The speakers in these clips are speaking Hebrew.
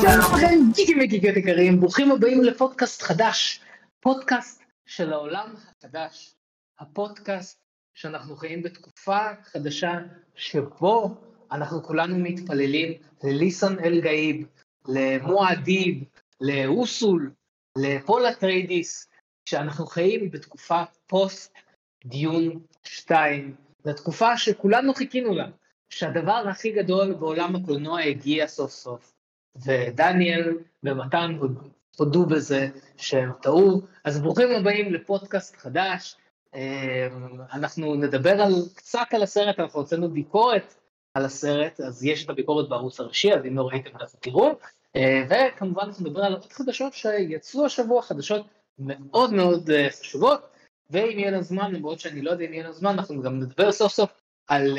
שלום לכם גיקים וגיקיות יקרים, ברוכים הבאים לפודקאסט חדש, פודקאסט של העולם החדש, הפודקאסט שאנחנו חיים בתקופה חדשה שבו אנחנו כולנו מתפללים לליסאן אל גאיב, למואדיב, לאוסול, לפול אטריידיס, שאנחנו חיים בתקופה פוסט דיון 2, לתקופה שכולנו חיכינו לה, שהדבר הכי גדול בעולם הקולנוע הגיע סוף סוף. ודניאל ומתן הודו בזה שהם טעו. אז ברוכים הבאים לפודקאסט חדש. אנחנו נדבר על, קצת על הסרט, אנחנו הוצאנו ביקורת על הסרט, אז יש את הביקורת בערוץ הראשי, אז אם לא ראיתם אז תראו. וכמובן אנחנו נדבר על עוד חדשות שיצאו השבוע, חדשות מאוד מאוד חשובות, ואם יהיה לנו זמן, למרות שאני לא יודע אם יהיה לנו זמן, אנחנו גם נדבר סוף סוף על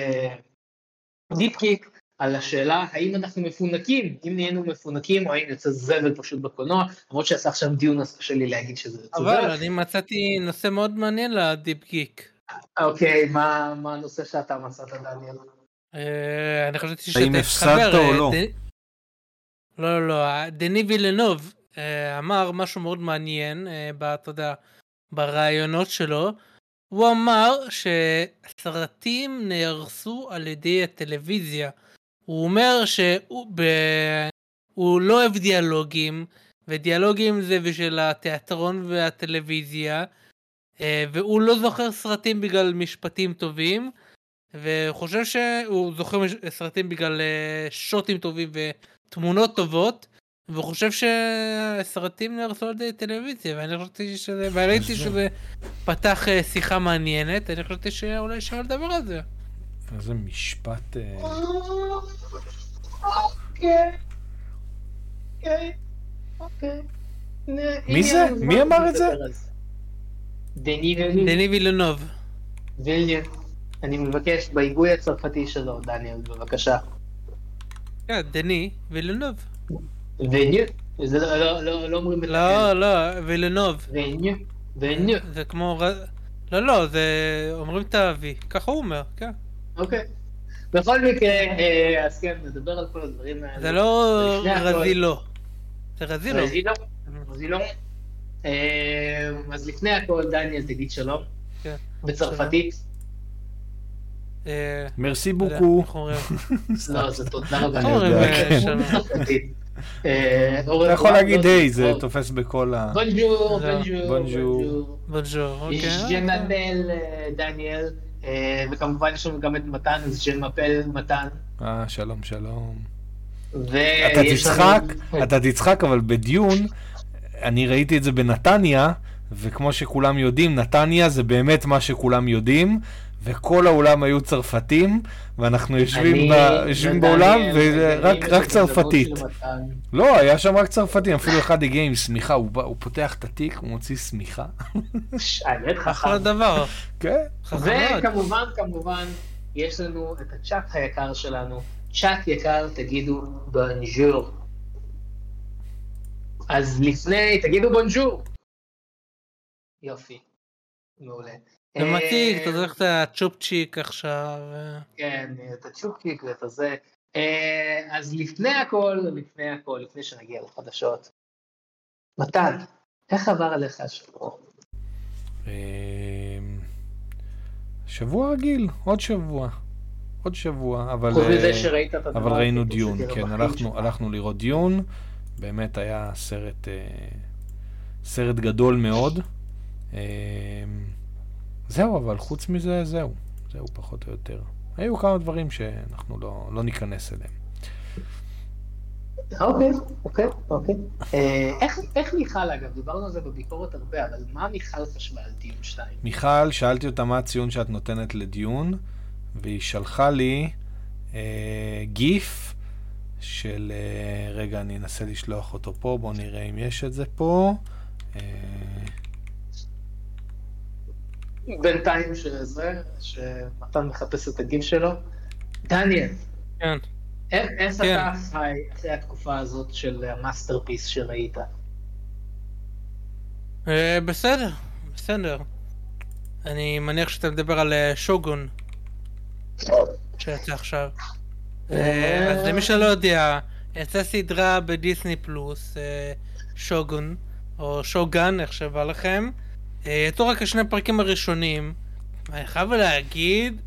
Deep Geek, על השאלה האם אנחנו מפונקים, אם נהיינו מפונקים או האם יוצא זבל פשוט בקולנוע, למרות שעשה עכשיו דיון אז קשה לי להגיד שזה יוצא זבל. אבל אני מצאתי נושא מאוד מעניין ל Deep Geek. אוקיי, מה, מה הנושא שאתה מצאת דניאל? אה, אני חשבתי שאתה האם הפסדת או לא? לא, לא, לא, דני וילנוב אה, אמר משהו מאוד מעניין, אה, אתה יודע, ברעיונות שלו. הוא אמר שסרטים נהרסו על ידי הטלוויזיה. הוא אומר שהוא ב... הוא לא אוהב דיאלוגים, ודיאלוגים זה בשביל התיאטרון והטלוויזיה, והוא לא זוכר סרטים בגלל משפטים טובים, וחושב שהוא זוכר סרטים בגלל שוטים טובים ותמונות טובות, והוא חושב שסרטים נהרסו על ידי טלוויזיה, ואני חשבתי שזה, וראיתי שזה פתח אה, שיחה מעניינת, אני חשבתי שאולי אפשר לדבר על זה. איזה משפט... אוקיי. אוקיי. אוקיי. מי זה? מי אמר את זה? דני וילנוב. וילנוב. אני מבקש בהיגוי הצרפתי שלו, דניאל, בבקשה. כן, דני וילנוב. וילנוב. זה לא, לא, לא אומרים את לא, לא, וילנוב. וילנוב. וילנוב. זה כמו... לא, לא, זה... אומרים את האבי. ככה הוא אומר, כן. אוקיי. בכל מקרה, אז כן, נדבר על כל הדברים האלה. זה לא רזילו. זה רזילו. רזילו? רזילו? אז לפני הכל, דניאל, תגיד שלום. כן. בצרפתית. מרסי בוקו. לא, זה תודה רבה. אתה יכול להגיד היי, זה תופס בכל ה... בונג'ור, בונג'ור. בונג'ור. בונג'ור, אוקיי. ז'ננל, דניאל. וכמובן יש לנו גם את מתן, אז של מפל מתן. אה, שלום, שלום. אתה תצחק, אתה תצחק, אבל בדיון, אני ראיתי את זה בנתניה, וכמו שכולם יודעים, נתניה זה באמת מה שכולם יודעים, וכל האולם היו צרפתים, ואנחנו יושבים, ב, יושבים באולם, ורק צרפתית. לא, היה שם רק צרפתים, אפילו אחד הגיע עם שמיכה, הוא, הוא פותח את התיק, הוא מוציא שמיכה. האמת חכם. אחלה דבר. כן. וכמובן, כמובן, יש לנו את הצ'אט היקר שלנו. צ'אט יקר, תגידו בונז'ור. אז לפני, תגידו בונז'ור. יופי. מעולה. זה מתיק, אתה זוכר את הצ'ופצ'יק עכשיו. כן, את הצ'ופצ'יק ואת הזה. אז לפני הכל, לפני הכל, לפני שנגיע לחדשות, מתן, איך עבר עליך השבוע? שבוע רגיל, עוד שבוע. עוד שבוע, אבל, אבל ראינו דיון, כן, הלכנו, הלכנו לראות דיון, באמת היה סרט, סרט גדול מאוד. זהו, אבל חוץ מזה, זהו. זהו פחות או יותר. היו כמה דברים שאנחנו לא, לא ניכנס אליהם. אוקיי, אוקיי, אוקיי. איך, איך מיכל, אגב, דיברנו על זה בביקורת הרבה, אבל מה מיכל חשבה על דיון 2? מיכל, שאלתי אותה מה הציון שאת נותנת לדיון, והיא שלחה לי אה, גיף של... אה, רגע, אני אנסה לשלוח אותו פה, בואו נראה אם יש את זה פה. אה, בינתיים שזה, שמתן מחפש את הגיף שלו. דניאל. כן. איך כן. אתה חי אחרי התקופה הזאת של ה masterpiece שראית? בסדר, בסדר. אני מניח שאתה מדבר על שוגון. שיצא עכשיו. אז למי שלא יודע, יצא סדרה בדיסני פלוס, שוגון, או שוגן, איך שבא לכם. יצאו רק השני הפרקים הראשונים. אני חייב להגיד,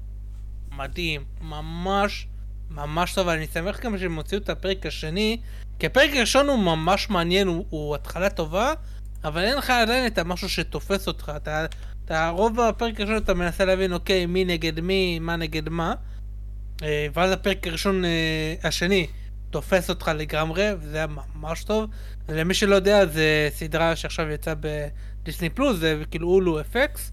מדהים, ממש ממש טוב, אני שמח גם שהם הוציאו את הפרק השני, כי הפרק הראשון הוא ממש מעניין, הוא, הוא התחלה טובה, אבל אין לך עדיין את המשהו שתופס אותך, אתה, אתה רוב הפרק הראשון אתה מנסה להבין, אוקיי, מי נגד מי, מה נגד מה, אה, ואז הפרק הראשון, אה, השני, תופס אותך לגמרי, וזה היה ממש טוב. למי שלא יודע, זה סדרה שעכשיו יצאה בדיסני פלוס, זה כאילו אולו אפקס.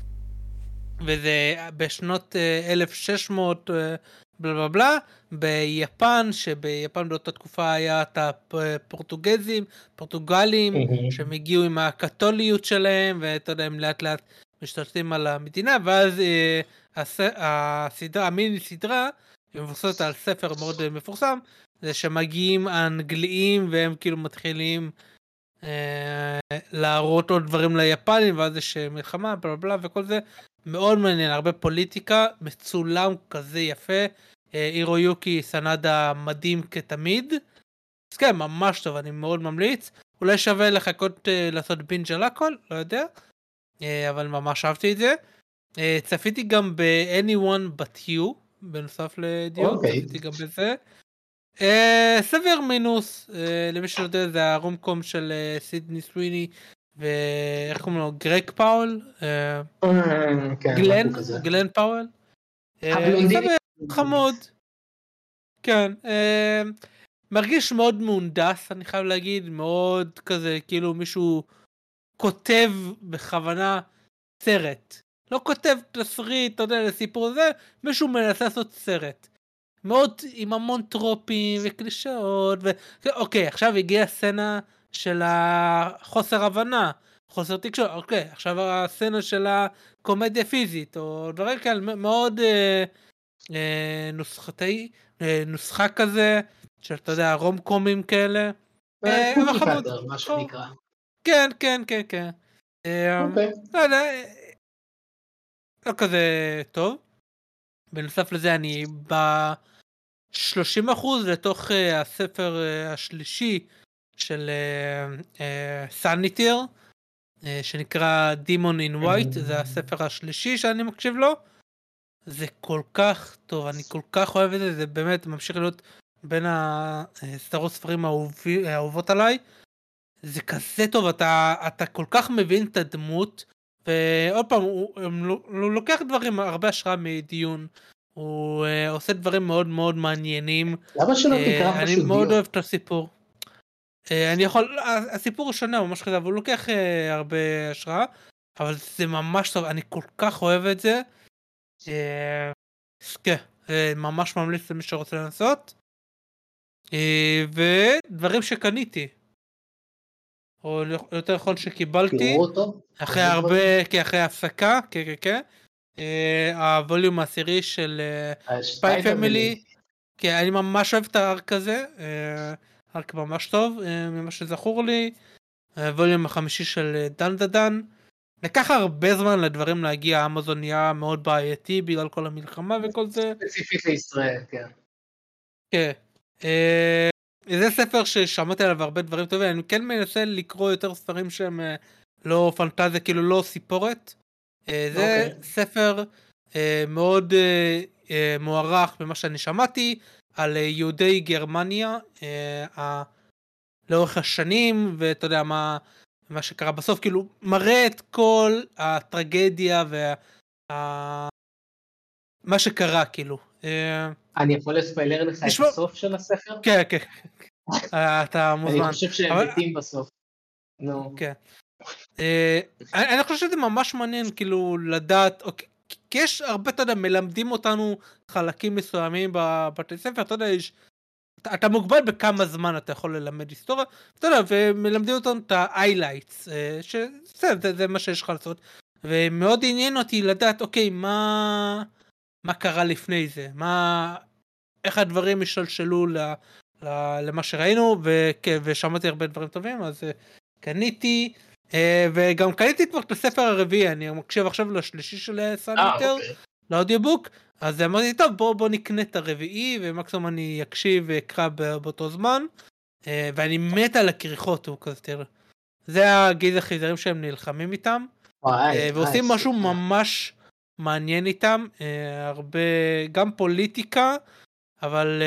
וזה בשנות 1600 אה, בלה בלה בלה, ביפן, שביפן באותה תקופה היה את הפורטוגזים, פורטוגלים, שהם הגיעו עם הקתוליות שלהם, ואתה יודע, הם לאט לאט משתלטים על המדינה, ואז אה, הס... הסדרה, המיני סדרה, מבוססת על ספר מאוד אה, מפורסם, זה שמגיעים האנגליים והם כאילו מתחילים אה, להראות עוד דברים ליפנים, ואז יש אה, מלחמה, בלה בלה וכל זה. מאוד מעניין, הרבה פוליטיקה, מצולם כזה יפה. אירו יוקי סנדה מדהים כתמיד. אז כן, ממש טוב, אני מאוד ממליץ. אולי שווה לחכות uh, לעשות בינג' על הכל, לא יודע. Uh, אבל ממש אהבתי את זה. Uh, צפיתי גם ב-anyone but you, בנוסף לדיון, okay. אוקיי. צפיתי גם בזה. Uh, סביר מינוס, uh, למי שלא יודע זה הרום קום של uh, סידני סוויני ואיך קוראים לו? גרג פאול? כן, גלן? גלן פאול? חמוד. כן. אה, מרגיש מאוד מהונדס, אני חייב להגיד, מאוד כזה, כאילו מישהו כותב בכוונה סרט. לא כותב תסריט, אתה יודע, לסיפור הזה, מישהו מנסה לעשות סרט. מאוד עם המון טרופים וקלישאות, ו... אוקיי, עכשיו הגיעה סצנה של החוסר הבנה, חוסר תקשורת, אוקיי, עכשיו הסצנה של הקומדיה פיזית, או דברים כאלה, מאוד אה, אה, נוסחתי, אה, נוסחה כזה, של אתה יודע, רום קומים כאלה. אה, מה שנקרא. כן, כן, כן, כן. אוקיי. לא יודע, לא כזה טוב. בנוסף לזה אני ב-30% לתוך הספר השלישי של סניטיר, שנקרא Demon in White, זה הספר השלישי שאני מקשיב לו. זה כל כך טוב, אני כל כך אוהב את זה, זה באמת ממשיך להיות בין הסדרות ספרים האהובות עליי. זה כזה טוב, אתה, אתה כל כך מבין את הדמות, ועוד פעם, הוא, הוא, הוא לוקח דברים, הרבה השראה מדיון, הוא uh, עושה דברים מאוד מאוד מעניינים. למה שלא uh, תקרא פשוט דיון? אני מאוד אוהב את הסיפור. Uh, אני יכול, הסיפור הוא שונה ממש כזה, אבל הוא לוקח uh, הרבה השראה, אבל זה ממש טוב, אני כל כך אוהב את זה. אה, כן, אה, ממש ממליץ למי שרוצה לנסות. אה, ודברים שקניתי. או יותר נכון שקיבלתי. אחרי הרבה, כן, אחרי הפסקה, כן, כן, כן. הווליום העשירי של ספיי פמילי. כן, אני ממש אוהב את הארק הזה. ארק ממש טוב, ממה שזכור לי. הווליום החמישי של דן דדן. לקח הרבה זמן לדברים להגיע, אמזון נהיה מאוד בעייתי בגלל כל המלחמה וכל זה. ספציפית לישראל, כן. כן. אה, זה ספר ששמעתי עליו הרבה דברים טובים, אני כן מנסה לקרוא יותר ספרים שהם אה, לא פנטזיה, כאילו לא סיפורת. אה, זה okay. אוקיי. ספר אה, מאוד אה, אה, מוערך במה שאני שמעתי על אה, יהודי גרמניה אה, לאורך השנים, ואתה יודע מה... מה שקרה בסוף, כאילו, מראה את כל הטרגדיה וה... מה שקרה, כאילו. אה, אני יכול לספיילר לך את הסוף של הספר? כן, כן. אתה מוזמן. אני חושב שהם מתים בסוף. נו. כן. אה, אני חושב שזה ממש מעניין, כאילו, לדעת, אוקיי, כי יש הרבה, אתה יודע, מלמדים אותנו חלקים מסוימים בבתי ספר, אתה יודע, יש אתה מוגבל בכמה זמן אתה יכול ללמד היסטוריה, אתה יודע, ומלמדים אותנו את ה-highlights, אה, שזה זה, מה שיש לך לעשות, ומאוד עניין אותי לדעת, אוקיי, מה, מה קרה לפני זה, מה, איך הדברים השתלשלו ל, ל, למה שראינו, ו, ושמעתי הרבה דברים טובים, אז אה, קניתי, וגם קניתי כבר את הספר הרביעי, אני מקשיב עכשיו לשלישי של סניטר, אוקיי. לאודיובוק, אז אמרתי, טוב, בוא, בוא נקנה את הרביעי, ומקסימום אני אקשיב ואקרא באותו זמן, ואני מת על הכריכות, הוא כזה, תראה. זה הגיז החיזרים שהם נלחמים איתם, ועושים משהו ממש מעניין איתם, הרבה, גם פוליטיקה, אבל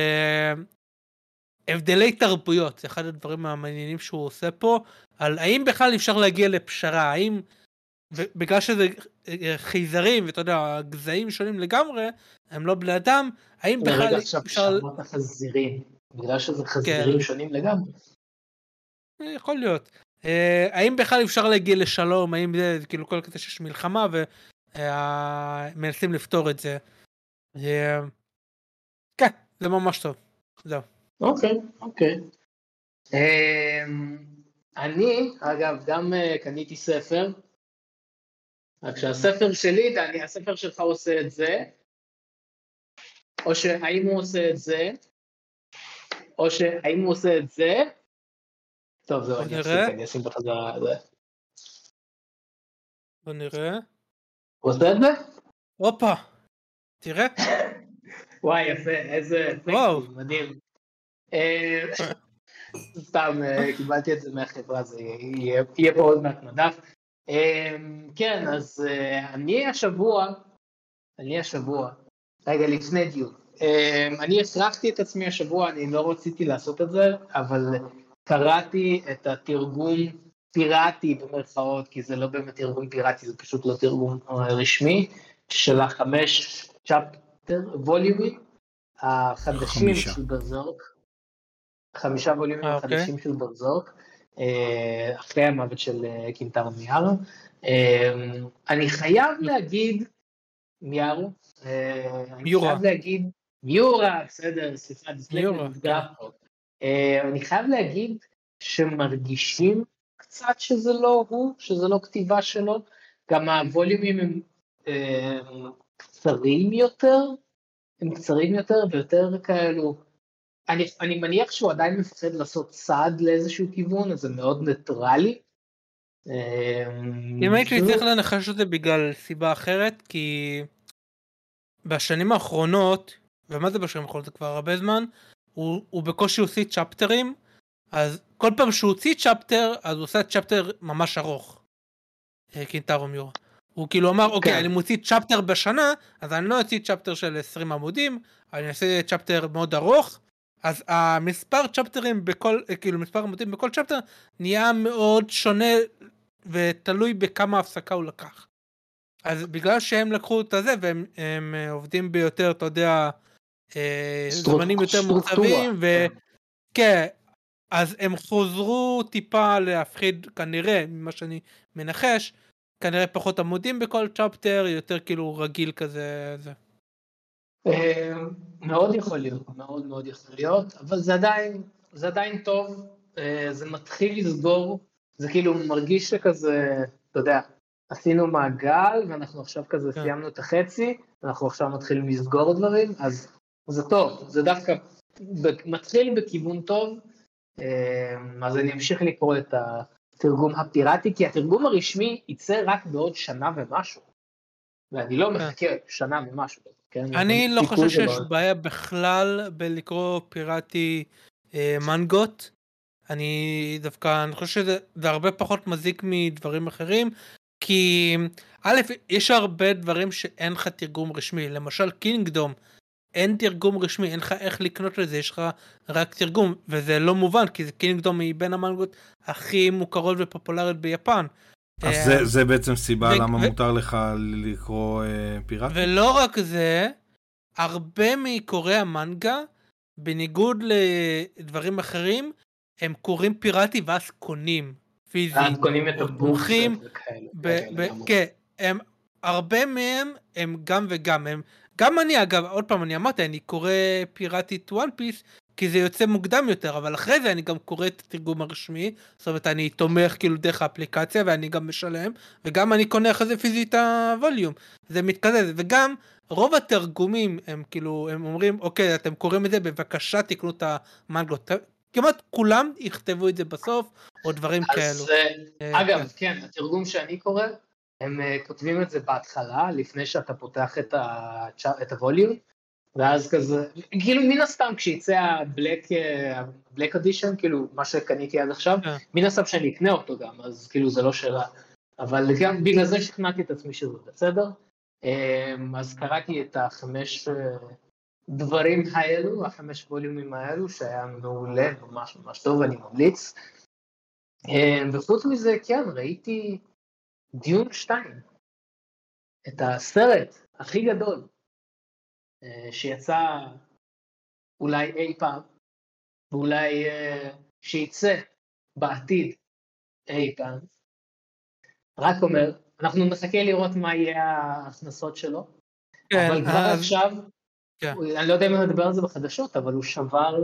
הבדלי תרבויות, זה אחד הדברים המעניינים שהוא עושה פה, על האם בכלל אפשר להגיע לפשרה, האם, בגלל שזה אה, חייזרים, ואתה יודע, גזעים שונים לגמרי, הם לא בני אדם, האם בכלל אפשר... רגע עכשיו שמעת חזירים, בגלל שזה חזירים כן. שונים לגמרי. אה, יכול להיות. אה, האם בכלל אפשר להגיע לשלום, האם זה כאילו כל כזה שיש מלחמה ומנסים לפתור את זה. כן, זה ממש טוב. זהו. אוקיי, אוקיי. אמ, אני, אגב, גם אה, קניתי ספר, רק שהספר שלי, דני, הספר שלך עושה את זה, או שהאם הוא עושה את זה, או שהאם הוא עושה את זה, טוב, זהו, אני אפסיק, אני אשים בחזרה זה. בוא נראה. הוא עושה את זה? הופה, תראה. וואי, יפה, איזה... וואו. מדהים. אה, סתם, אה, קיבלתי את זה מהחברה, זה יהיה פה עוד מעט מדף. אה, כן, אז אני השבוע, אני השבוע, רגע, לפני דיון. אני הכרחתי את עצמי השבוע, אני לא רציתי לעשות את זה, אבל קראתי את התרגום פיראטי במרכאות, כי זה לא באמת תרגום פיראטי, זה פשוט לא תרגום רשמי, של החמש צ'פטר, ווליומים החדשים של ברזורק. חמישה ווליומים אה, אוקיי. חדשים של ברזוק, אה, אחרי המוות של אה, קינטרו מיארו. אני חייב להגיד, מיארו, אני חייב להגיד, מיורה, בסדר, סליחה, דיסלקטור אני חייב להגיד שמרגישים קצת שזה לא הוא, שזה לא כתיבה שלו, גם הווליומים הם קצרים יותר, הם קצרים יותר ויותר כאלו אני, אני מניח שהוא עדיין מפחד לעשות צעד לאיזשהו כיוון, אז זה מאוד ניטרלי. אם הייתי צריך לנחש את זה בגלל סיבה אחרת, כי בשנים האחרונות, ומה זה בשנים האחרונות? זה כבר הרבה זמן, הוא, הוא בקושי הוציא צ'פטרים, אז כל פעם שהוא הוציא chapter, אז הוא עושה chapter ממש ארוך. אה, קינטרו מיורה. הוא כאילו אמר, אוקיי, כן. אני מוציא צ'פטר בשנה, אז אני לא אוציא צ'פטר של 20 עמודים, אני אעשה צ'פטר מאוד ארוך, אז המספר צ'פטרים בכל, כאילו מספר עמודים בכל צ'פטר נהיה מאוד שונה ותלוי בכמה הפסקה הוא לקח. אז בגלל שהם לקחו את הזה והם הם עובדים ביותר, אתה יודע, אה, זמנים יותר מוצבים, וכן, אז הם חוזרו טיפה להפחיד כנראה, ממה שאני מנחש, כנראה פחות עמודים בכל צ'פטר, יותר כאילו רגיל כזה. זה. אה, מאוד יכול להיות, מאוד מאוד יכול להיות, אבל זה עדיין, זה עדיין טוב, אה, זה מתחיל לסגור, זה כאילו מרגיש שכזה, אתה יודע, עשינו מעגל ואנחנו עכשיו כזה כן. סיימנו את החצי, אנחנו עכשיו מתחילים לסגור דברים, אז זה טוב, זה דווקא מתחיל בכיוון טוב, אה, אז אני אמשיך לקרוא את התרגום הפיראטי, כי התרגום הרשמי יצא רק בעוד שנה ומשהו, ואני לא כן. מחכה שנה ומשהו. כן, אני לא חושב שיש דבר. בעיה בכלל בלקרוא פיראטי אה, מנגות. אני דווקא, אני חושב שזה הרבה פחות מזיק מדברים אחרים, כי א', יש הרבה דברים שאין לך תרגום רשמי, למשל קינגדום, אין תרגום רשמי, אין לך איך לקנות לזה, יש לך רק תרגום, וזה לא מובן, כי זה קינגדום היא בין המנגות הכי מוכרות ופופולריות ביפן. אז זה, אה, זה בעצם סיבה ו- למה ו- מותר לך לקרוא אה, פיראטי? ולא רק זה, הרבה מקוראי המנגה, בניגוד לדברים אחרים, הם קוראים פיראטי ואז קונים פיזית. הם קונים את הבורסים וכאלה. כן, הם, הרבה מהם הם גם וגם, הם, גם אני אגב, עוד פעם אני אמרתי, אני קורא פיראטית וואן פיס, כי זה יוצא מוקדם יותר, אבל אחרי זה אני גם קורא את התרגום הרשמי, זאת אומרת אני תומך כאילו דרך האפליקציה ואני גם משלם, וגם אני קונה אחרי זה פיזית הווליום, זה מתקזז, וגם רוב התרגומים הם כאילו, הם אומרים, אוקיי, אתם קוראים את זה, בבקשה תקנו את המנגות, כמעט כולם יכתבו את זה בסוף, או דברים אז, כאלו. אה, אגב, כן. כן, התרגום שאני קורא, הם כותבים את זה בהתחלה, לפני שאתה פותח את, ה... את הווליום, ואז כזה, כאילו מן הסתם כשיצא הבלק, הבלק אדישן, כאילו מה שקניתי עד עכשיו, yeah. מן הסתם שאני אקנה אותו גם, אז כאילו זה לא שאלה. אבל גם בגלל זה שכנעתי את עצמי שזה בסדר. אמ, אז קראתי את החמש אה, דברים האלו, החמש ווליומים האלו, שהיה מעולה, ממש ממש טוב, אני ממליץ. אמ, וחוץ מזה, כן, ראיתי דיון 2, את הסרט הכי גדול שיצא אולי אי פעם, ואולי אה, שיצא בעתיד אי פעם. רק אומר, אנחנו נחכה לראות מה יהיה ההכנסות שלו, כן, אבל כבר אז... עכשיו, כן. אני לא יודע אם נדבר על זה בחדשות, אבל הוא שבר,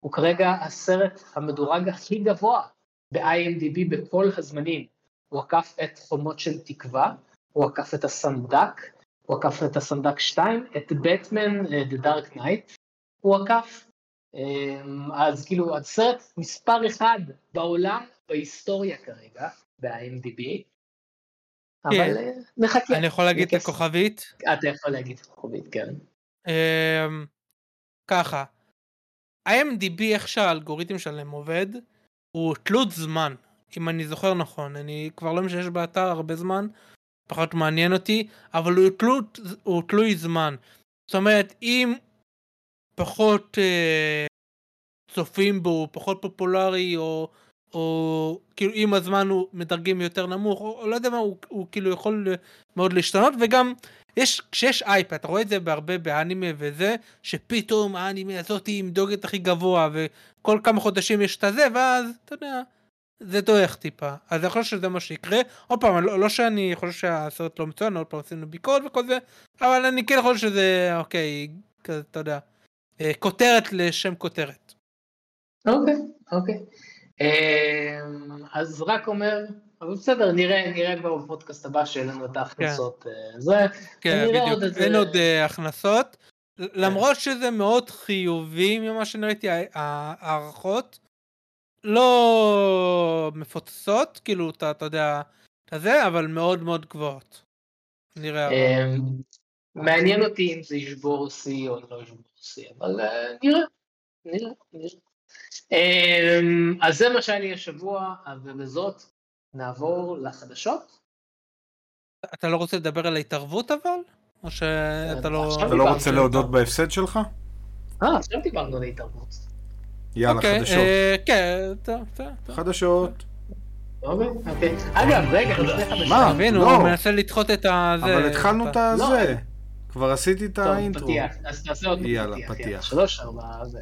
הוא כרגע הסרט המדורג הכי גבוה ב-IMDb בכל הזמנים. הוא עקף את חומות של תקווה, הוא עקף את הסנדק, הוא עקף את הסנדק 2, את בטמן, אה, The Dark Knight, הוא עקף. אמ, אז כאילו, הסרט מספר אחד בעולם, בהיסטוריה כרגע, ב-IMDb, אבל כן. אה, נחכה. אני יכול להגיד את הכוכבית? אתה יכול להגיד את הכוכבית, כן. אמ, ככה, IMDb איך שהאלגוריתם שלהם עובד, הוא תלות זמן, אם אני זוכר נכון, אני כבר לא משתמש באתר הרבה זמן, פחות מעניין אותי, אבל הוא, תלות, הוא תלוי זמן. זאת אומרת, אם פחות אה, צופים בו, פחות פופולרי, או או כאילו עם הזמן הוא מדרגים יותר נמוך, או, או לא יודע מה, הוא, הוא כאילו יכול מאוד להשתנות, וגם יש, כשיש אייפד, אתה רואה את זה בהרבה באנימה וזה, שפתאום האנימה הזאת היא עם דוגת הכי גבוה, וכל כמה חודשים יש את הזה, ואז, אתה יודע, זה דועך טיפה. אז אני חושב שזה מה שיקרה. עוד פעם, לא, לא שאני חושב שהסרט לא מצוין, עוד פעם עשינו ביקורת וכל זה, אבל אני כן חושב שזה, אוקיי, כזה, אתה יודע, אה, כותרת לשם כותרת. אוקיי, אוקיי. אמ, אז רק אומר, אבל בסדר, נראה, נראה כבר בפודקאסט הבא שיהיה לנו את ההכנסות. כן. אה, זה, כן, בדיוק, עוד אין עוד הכנסות. כן. למרות שזה מאוד חיובי ממה שראיתי, ההערכות לא מפוצצות, כאילו, אתה, אתה יודע, כזה, אבל מאוד מאוד גבוהות. נראה. אמ, מעניין אותי אם זה ישבור שיא או לא ישבור שיא, אבל אה, נראה, נראה, נראה. אמ, אז זה מה שהיה לי השבוע, ובזאת נעבור לחדשות. אתה לא רוצה לדבר על ההתערבות אבל? או שאתה לא... אתה לא רוצה להודות בהפסד שלך? אה, עכשיו דיברנו על ההתערבות. יאללה, אוקיי, חדשות. אה, כן, טוב, טוב. חדשות. אוקיי, אוקיי. אגב, רגע, חדשות. מה? תבין, הוא לא. מנסה לדחות את הזה. אבל התחלנו את הזה. כבר עשיתי את האינטרו. טוב, פתיח. אז תעשה עוד פתיח. יאללה, פתיח. שלוש, ארבע, זה.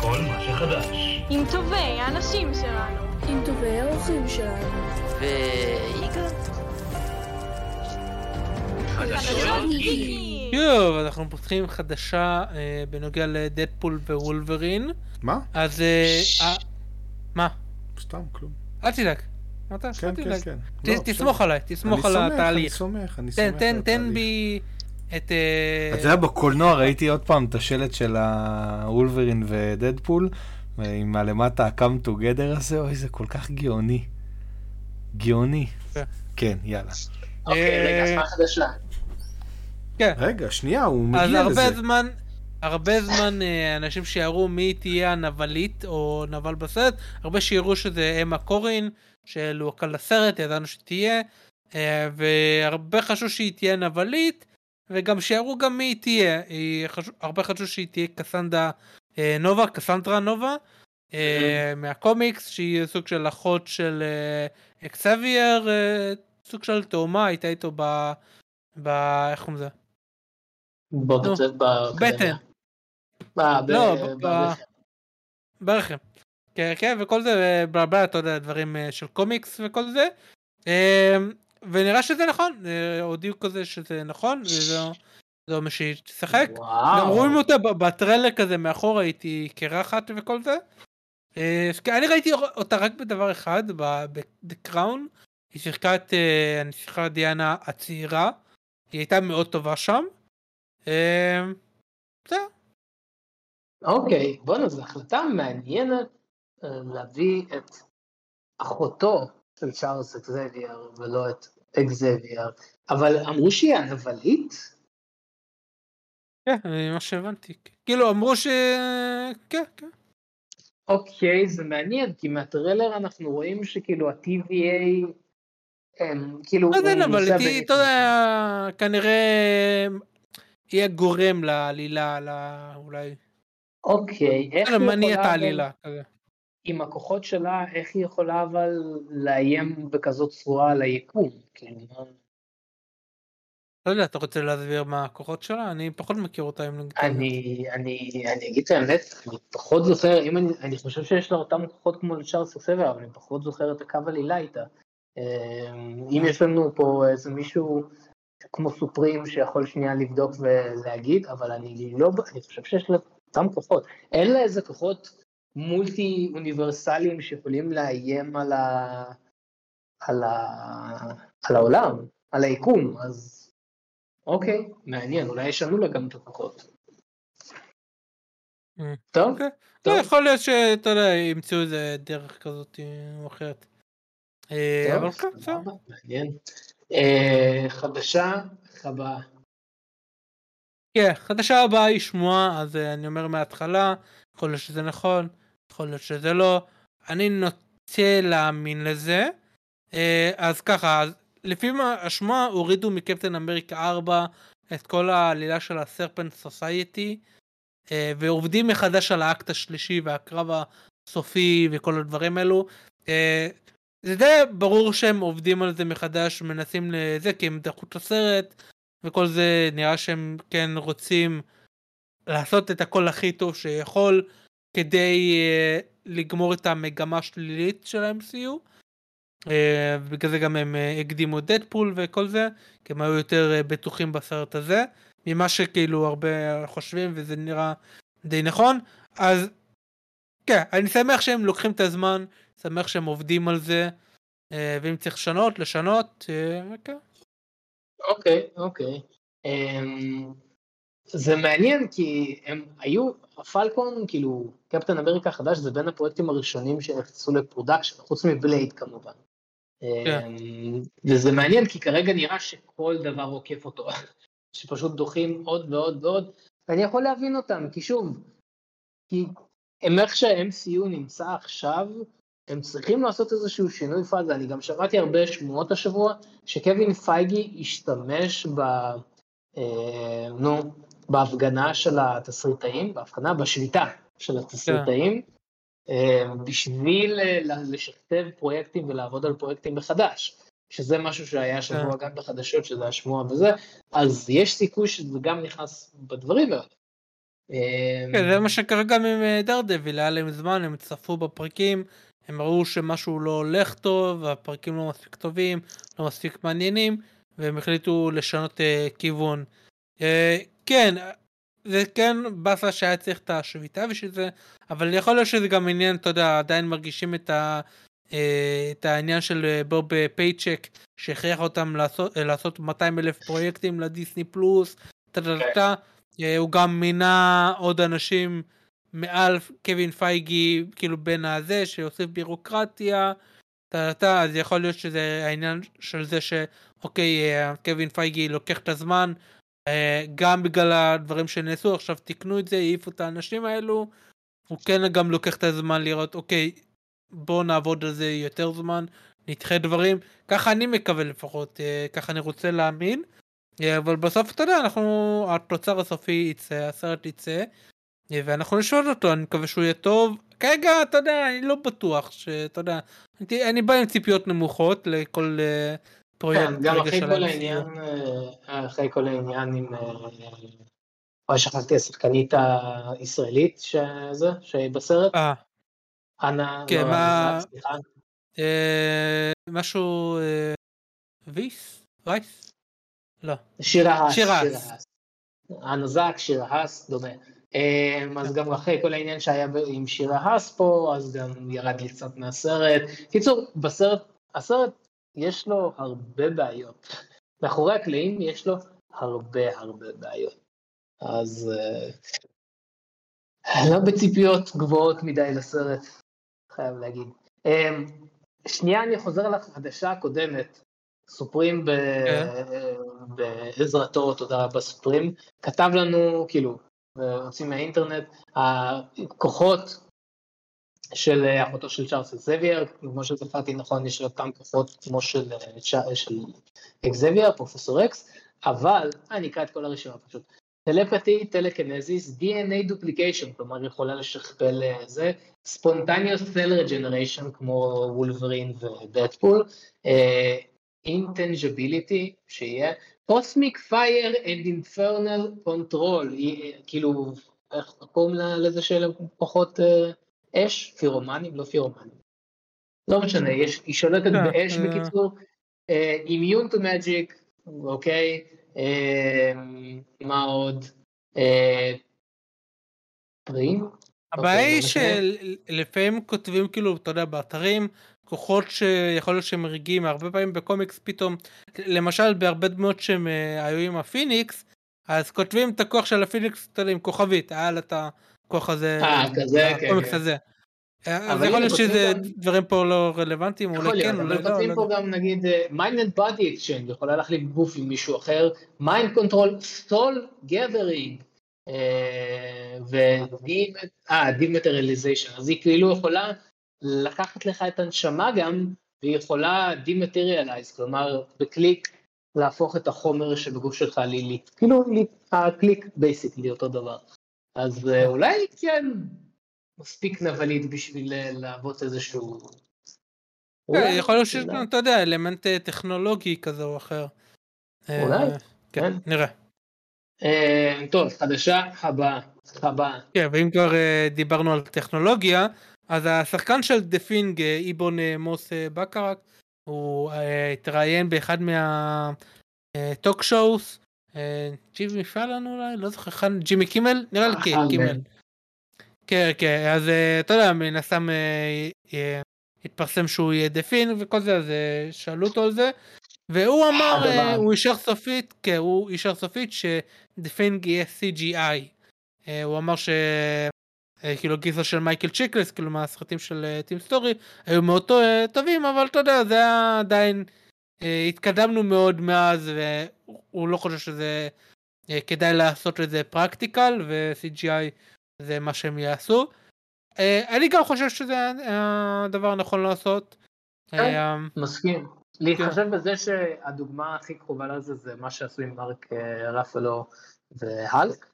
כל מה שחדש. עם טובי האנשים שלנו. עם טובי האורחים שלנו. ויגאל. שוב, אנחנו פותחים חדשה אה, בנוגע לדדפול ווולברין. מה? אז... אה, אה, מה? סתם, כלום. אל תדאג. כן, כן, כן. לא, תסמוך עליי, תסמוך על התהליך. אני סומך, אני סומך. תן בי... את... אתה יודע, בקולנוע ראיתי עוד פעם את השלט של הוולברין ודדפול, עם הלמטה ה-come together הזה, אוי, זה כל כך גאוני. גאוני. כן, יאללה. אוקיי, רגע, אז מה חדשה? כן. רגע, שנייה, הוא מגיע לזה. אז הרבה זמן... הרבה זמן אה, אנשים שיראו מי תהיה הנבלית או נבל בסרט, הרבה שיראו שזה אמה קורין, שלוהקה לסרט, ידענו שתהיה, אה, והרבה חשבו שהיא תהיה נבלית, וגם שיראו גם מי היא תהיה, חשוב, הרבה חשבו שהיא תהיה קסנדה אה, נובה, קסנדרה נובה, אה, מהקומיקס, שהיא סוג של אחות של אקסבייר, סוג של תאומה, הייתה איתו ב... ב... איך קוראים לזה? בטן. לא, ברחם. כן, כן, וכל זה, בלה בלה, אתה יודע, דברים אה, של קומיקס וכל זה. אה, ונראה שזה נכון, אה, הודיעו כזה שזה נכון, וזה לא מה שהיא תשחק. גם רואים אותה בטרלר כזה מאחורה, הייתי קרחת וכל זה. אה, אני ראיתי אותה רק בדבר אחד, בקראון. היא שיחקה את, אה, שיחקה דיאנה הצעירה. היא הייתה מאוד טובה שם. זהו. אוקיי, בואנה, זו החלטה מעניינת אה, להביא את אחותו של צ'ארלס אקזבייר ולא את אקזבייר, אבל אמרו שהיא הנבלית? כן, מה שהבנתי. כאילו, אמרו ש... כן, כן. אוקיי, זה מעניין, כי מהטרלר אנחנו רואים שכאילו ה-TVA, הם כאילו... לא יודע, אבל אתה יודע, כנראה יהיה גורם לעלילה, אולי. אוקיי, איך היא יכולה... מניע את העלילה. עם הכוחות שלה, איך היא יכולה אבל לאיים בכזאת צורה על היקום? לא יודע, אתה רוצה להסביר מה הכוחות שלה? אני פחות מכיר אותה אם נגיד. אני, אני, אני אגיד את האמת, אני פחות זוכר, אם אני, אני חושב שיש לה אותם כוחות כמו לצ'ארלס הסבר, אבל אני פחות זוכר את הקו עלילה איתה. אמ, אם יש לנו פה איזה מישהו כמו סופרים שיכול שנייה לבדוק ולהגיד, אבל אני לא, אני חושב שיש לה אותם כוחות. אין לה איזה כוחות מולטי אוניברסליים שיכולים לאיים על, ה, על, ה, על העולם, על היקום, אז אוקיי, מעניין, אולי ישנו לה גם את הכוחות. אה, טוב, אוקיי. לא, יכול להיות שאתה יודע, ימצאו איזה דרך כזאת או אחרת. אה, אבל כן, בסדר. מעניין. אה, חדשה, הבאה. כן, חדשה הבאה היא שמועה, אז אני אומר מההתחלה, יכול להיות שזה נכון, יכול להיות שזה לא. אני נוטה להאמין לזה. אז ככה, לפי השמועה הורידו מקפטן אמריקה 4 את כל העלילה של הסרפנט סוסייטי אה, ועובדים מחדש על האקט השלישי והקרב הסופי וכל הדברים האלו. זה די ברור שהם עובדים על זה מחדש מנסים לזה כי הם דחו את הסרט וכל זה נראה שהם כן רוצים לעשות את הכל הכי טוב שיכול כדי uh, לגמור את המגמה השלילית של ה-MCU. אה, בגלל זה גם הם אה, הקדימו דדפול וכל זה, כי הם היו יותר אה, בטוחים בסרט הזה, ממה שכאילו הרבה חושבים וזה נראה די נכון, אז כן, אני שמח שהם לוקחים את הזמן, שמח שהם עובדים על זה, ואם צריך לשנות, לשנות, כן. אוקיי, אוקיי. אמ, זה מעניין כי הם היו, הפלקון, כאילו, קפטן אמריקה החדש זה בין הפרויקטים הראשונים שנכנסו ל production, חוץ מבלייד כמובן. כן. אמ, וזה מעניין כי כרגע נראה שכל דבר עוקף אותו, שפשוט דוחים עוד ועוד ועוד, ואני יכול להבין אותם, כי שוב, כי הם איך שה-MCU נמצא עכשיו, הם צריכים לעשות איזשהו שינוי פאזה, אני גם שמעתי הרבה שמועות השבוע, שקווין פייגי השתמש ב... אה, נו, בהפגנה של התסריטאים, בהפגנה, בשביתה של התסריטאים, כן. אמ, בשביל אה, לשכתב פרויקטים ולעבוד על פרויקטים מחדש, שזה משהו שהיה שבוע כן. גם בחדשות, שזה השמועה וזה, אז יש סיכוי שזה גם נכנס בדברים האלה. אמ, כן, זה מה שקרה גם עם דרדביל, אה, היה להם זמן, הם צפו בפרקים, הם ראו שמשהו לא הולך טוב, הפרקים לא מספיק טובים, לא מספיק מעניינים, והם החליטו לשנות uh, כיוון. Uh, כן, זה כן באסה שהיה צריך את השביתה בשביל זה, אבל יכול להיות שזה גם עניין, אתה יודע, עדיין מרגישים את, ה, אה, את העניין של אה, בוב פייצ'ק, שהכריח אותם לעשות, אה, לעשות 200 אלף פרויקטים לדיסני פלוס, טה הוא גם מינה עוד אנשים מעל קווין פייגי, כאילו בין הזה, שיוסיף בירוקרטיה, טה אז יכול להיות שזה העניין של זה שאוקיי, קווין פייגי לוקח את הזמן, אה, גם בגלל הדברים שנעשו עכשיו תיקנו את זה העיפו את האנשים האלו הוא כן גם לוקח את הזמן לראות אוקיי בוא נעבוד על זה יותר זמן נדחה דברים ככה אני מקווה לפחות אה, ככה אני רוצה להאמין אה, אבל בסוף אתה יודע אנחנו התוצר הסופי יצא הסרט יצא ואנחנו נשאול אותו אני מקווה שהוא יהיה טוב כרגע אתה יודע אני לא בטוח שאתה יודע אני בא עם ציפיות נמוכות לכל פרויקט. כן, גם אחרי כל העניין, אה, אחרי כל העניין עם... אה, אוי, שכחתי השחקנית הישראלית שזה, שהיא בסרט. אה. אנה, כן, לא, מה... סליחה. אה, משהו... ויס? וייס? לא. שירה האס. שירה האס. אנה זק, שירה האס, דומה. אז גם אחרי כל העניין שהיה עם שירה האס פה, אז גם ירד לי קצת מהסרט. קיצור, בסרט, הסרט יש לו הרבה בעיות. מאחורי הקלעים יש לו הרבה הרבה בעיות. אז uh, לא בציפיות גבוהות מדי לסרט, חייב להגיד. אמ, שנייה, אני חוזר לחדשה הקודמת. סופרים כן. בעזרתו, תודה רבה סופרים, כתב לנו, כאילו, יוצאים מהאינטרנט, הכוחות של אחותו של צ'ארלס אקזבייר, כמו שזכרתי נכון, יש אותם כוחות כמו של, של אקזבייר, פרופסור אקס, אבל, אני אקרא את כל הרשימה פשוט, telepathy, telekinesis, DNA duplication, כלומר יכולה לשכפל אה, זה, spontaneous cell regeneration כמו וולברין ודדפול, intangibility, שיהיה, cosmic fire and infernal control, כאילו, איך קוראים לזה פחות אה, אש? פירומנים? לא פירומנים. לא משנה, יש, היא שולטת כן, באש אה. בקיצור, immune to magic, אוקיי, מה עוד? פרים? הבעיה אוקיי, היא שלפעמים כותבים כאילו, אתה יודע, באתרים, כוחות שיכול להיות שהם רגעים, הרבה פעמים בקומיקס פתאום, למשל בהרבה דמויות שהם אה, היו עם הפיניקס, אז כותבים את הכוח של הפיניקס, עם כוכבית, היה לה את הכוח הזה, אה, כזה, כן, הקומיקס כן. הזה. אה, אז יכול להיות שזה דברים פה לא רלוונטיים, אולי כן, אולי לא. אבל פה גם נגיד mind and body action, יכולה להחליף גוף עם מישהו אחר, mind control, soul gathering, ו dematerialization, אז היא כאילו יכולה לקחת לך את הנשמה גם, והיא יכולה dematerialize, כלומר בקליק להפוך את החומר שבגוף שלך לילית, כאילו הקליק basically אותו דבר. אז אה, אולי כן מספיק נבלית בשביל אה, להוות איזשהו... כן, יכול להיות שיש לנו, אתה יודע, אלמנט אה, טכנולוגי כזה או אחר. אולי, כן. כן. נראה. טוב, חדשה הבאה. הבאה. כן, ואם כבר דיברנו על טכנולוגיה, אז השחקן של The Thing, אבון מוס בקראק, הוא התראיין באחד מה talk shows, ג'ימי פאלן אולי, לא זוכר, ג'ימי קימל? נראה לי כן, קימל. כן, כן, אז אתה יודע, מן הסתם התפרסם שהוא יהיה The Thing וכל זה, אז שאלו אותו על זה, והוא אמר, הוא אישר סופית, כן, הוא אישר סופית ש The Thing יהיה CGI. הוא אמר ש... אה, כאילו גרסאות של מייקל צ'יקליס, כאילו מהסרטים של טים אה, סטורי, היו מאוד אה, טובים, אבל אתה יודע, זה היה עדיין, התקדמנו מאוד מאז, והוא לא חושב שזה כדאי לעשות את זה practical, ו-CGI זה מה שהם יעשו. אני גם חושב שזה הדבר הנכון לעשות. כן, מסכים. להתחשב כן. בזה שהדוגמה הכי קרובה לזה זה מה שעשו עם מרק רפלו והלק.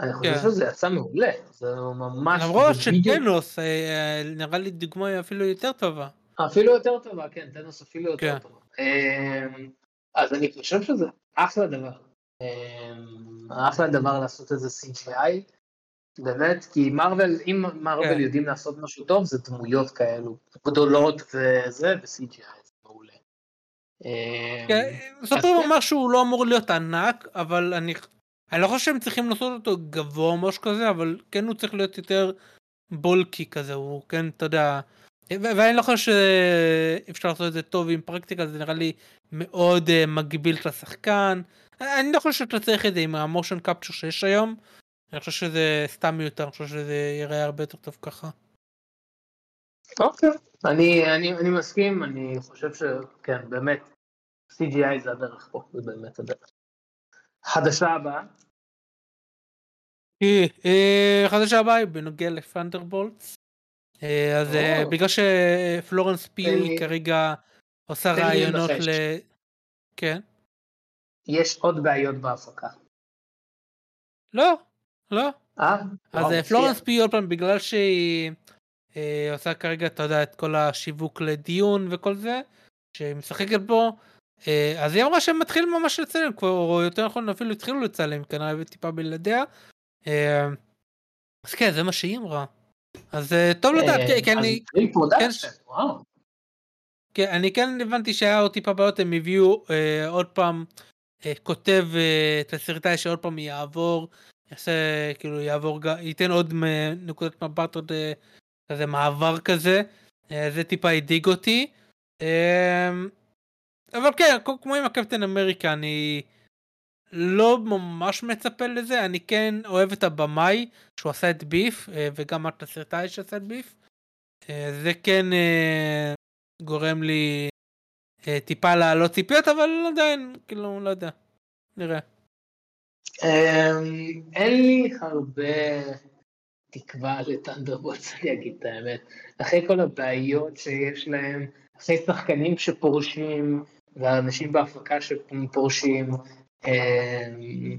אני חושב כן. שזה יצא מעולה, זה ממש... למרות שטנוס אה, אה, נראה לי דוגמה אפילו יותר טובה. אפילו יותר טובה, כן, טנוס אפילו יותר כן. טובה. אמ, אז אני חושב שזה אחלה דבר. אמ, אחלה דבר לעשות איזה CGI, באמת, כי מרוויל, אם מרוויל כן. יודעים לעשות משהו טוב, זה דמויות כאלו, גדולות וזה, ו-CGI זה מעולה. זאת אומרת משהו לא אמור להיות ענק, אבל אני אני לא חושב שהם צריכים לעשות אותו גבוה או משהו כזה, אבל כן הוא צריך להיות יותר בולקי כזה, הוא כן, אתה יודע, ואני לא חושב שאפשר לעשות את זה טוב עם פרקטיקה, זה נראה לי מאוד uh, מגביל את השחקן. אני לא חושב שאתה צריך את זה עם המושן קפצ'ר שיש היום, אני חושב שזה סתם מיותר, אני חושב שזה יראה הרבה יותר טוב ככה. אוקיי, okay. אני, אני, אני מסכים, אני חושב שכן, באמת, CGI זה הדרך פה, זה באמת הדרך. חדשה הבאה. אה, חדשה הבאה היא בנוגע לפנדרבולטס. אה, אז אה, בגלל שפלורנס פי כרגע עושה רעיונות ל... כן. יש עוד בעיות בהפקה. לא, לא. אז פלורנס פי עוד פעם בגלל שהיא עושה כרגע אתה יודע את כל השיווק לדיון וכל זה שהיא משחקת בו אה, אז היא אמרה שהם מתחילים ממש לצלם כבר, או יותר נכון אפילו התחילו לצלם כנראה טיפה בלעדיה. אה, אז כן זה מה שהיא אמרה. אז אה, טוב לדעת כי אני... כן, כן, אני כן הבנתי שהיה עוד טיפה בעיות הם הביאו עוד פעם כותב תסריטאי שעוד פעם יעבור יעשה כאילו יעבור ייתן עוד נקודת מבט עוד כזה מעבר כזה זה טיפה הדאיג אותי. אבל כן, כמו עם הקפטן אמריקה, אני לא ממש מצפה לזה, אני כן אוהב את הבמאי שהוא עשה את ביף, וגם את הסרטאי שעשה את ביף. זה כן גורם לי טיפה לעלות ציפיות, אבל עדיין, כאילו, לא יודע, נראה. אמ, אין לי הרבה תקווה לטנדרבולטס, אני אגיד את האמת. אחרי כל הבעיות שיש להם, אחרי שחקנים שפורשים, ואנשים בהפקה שפורשים, אמ,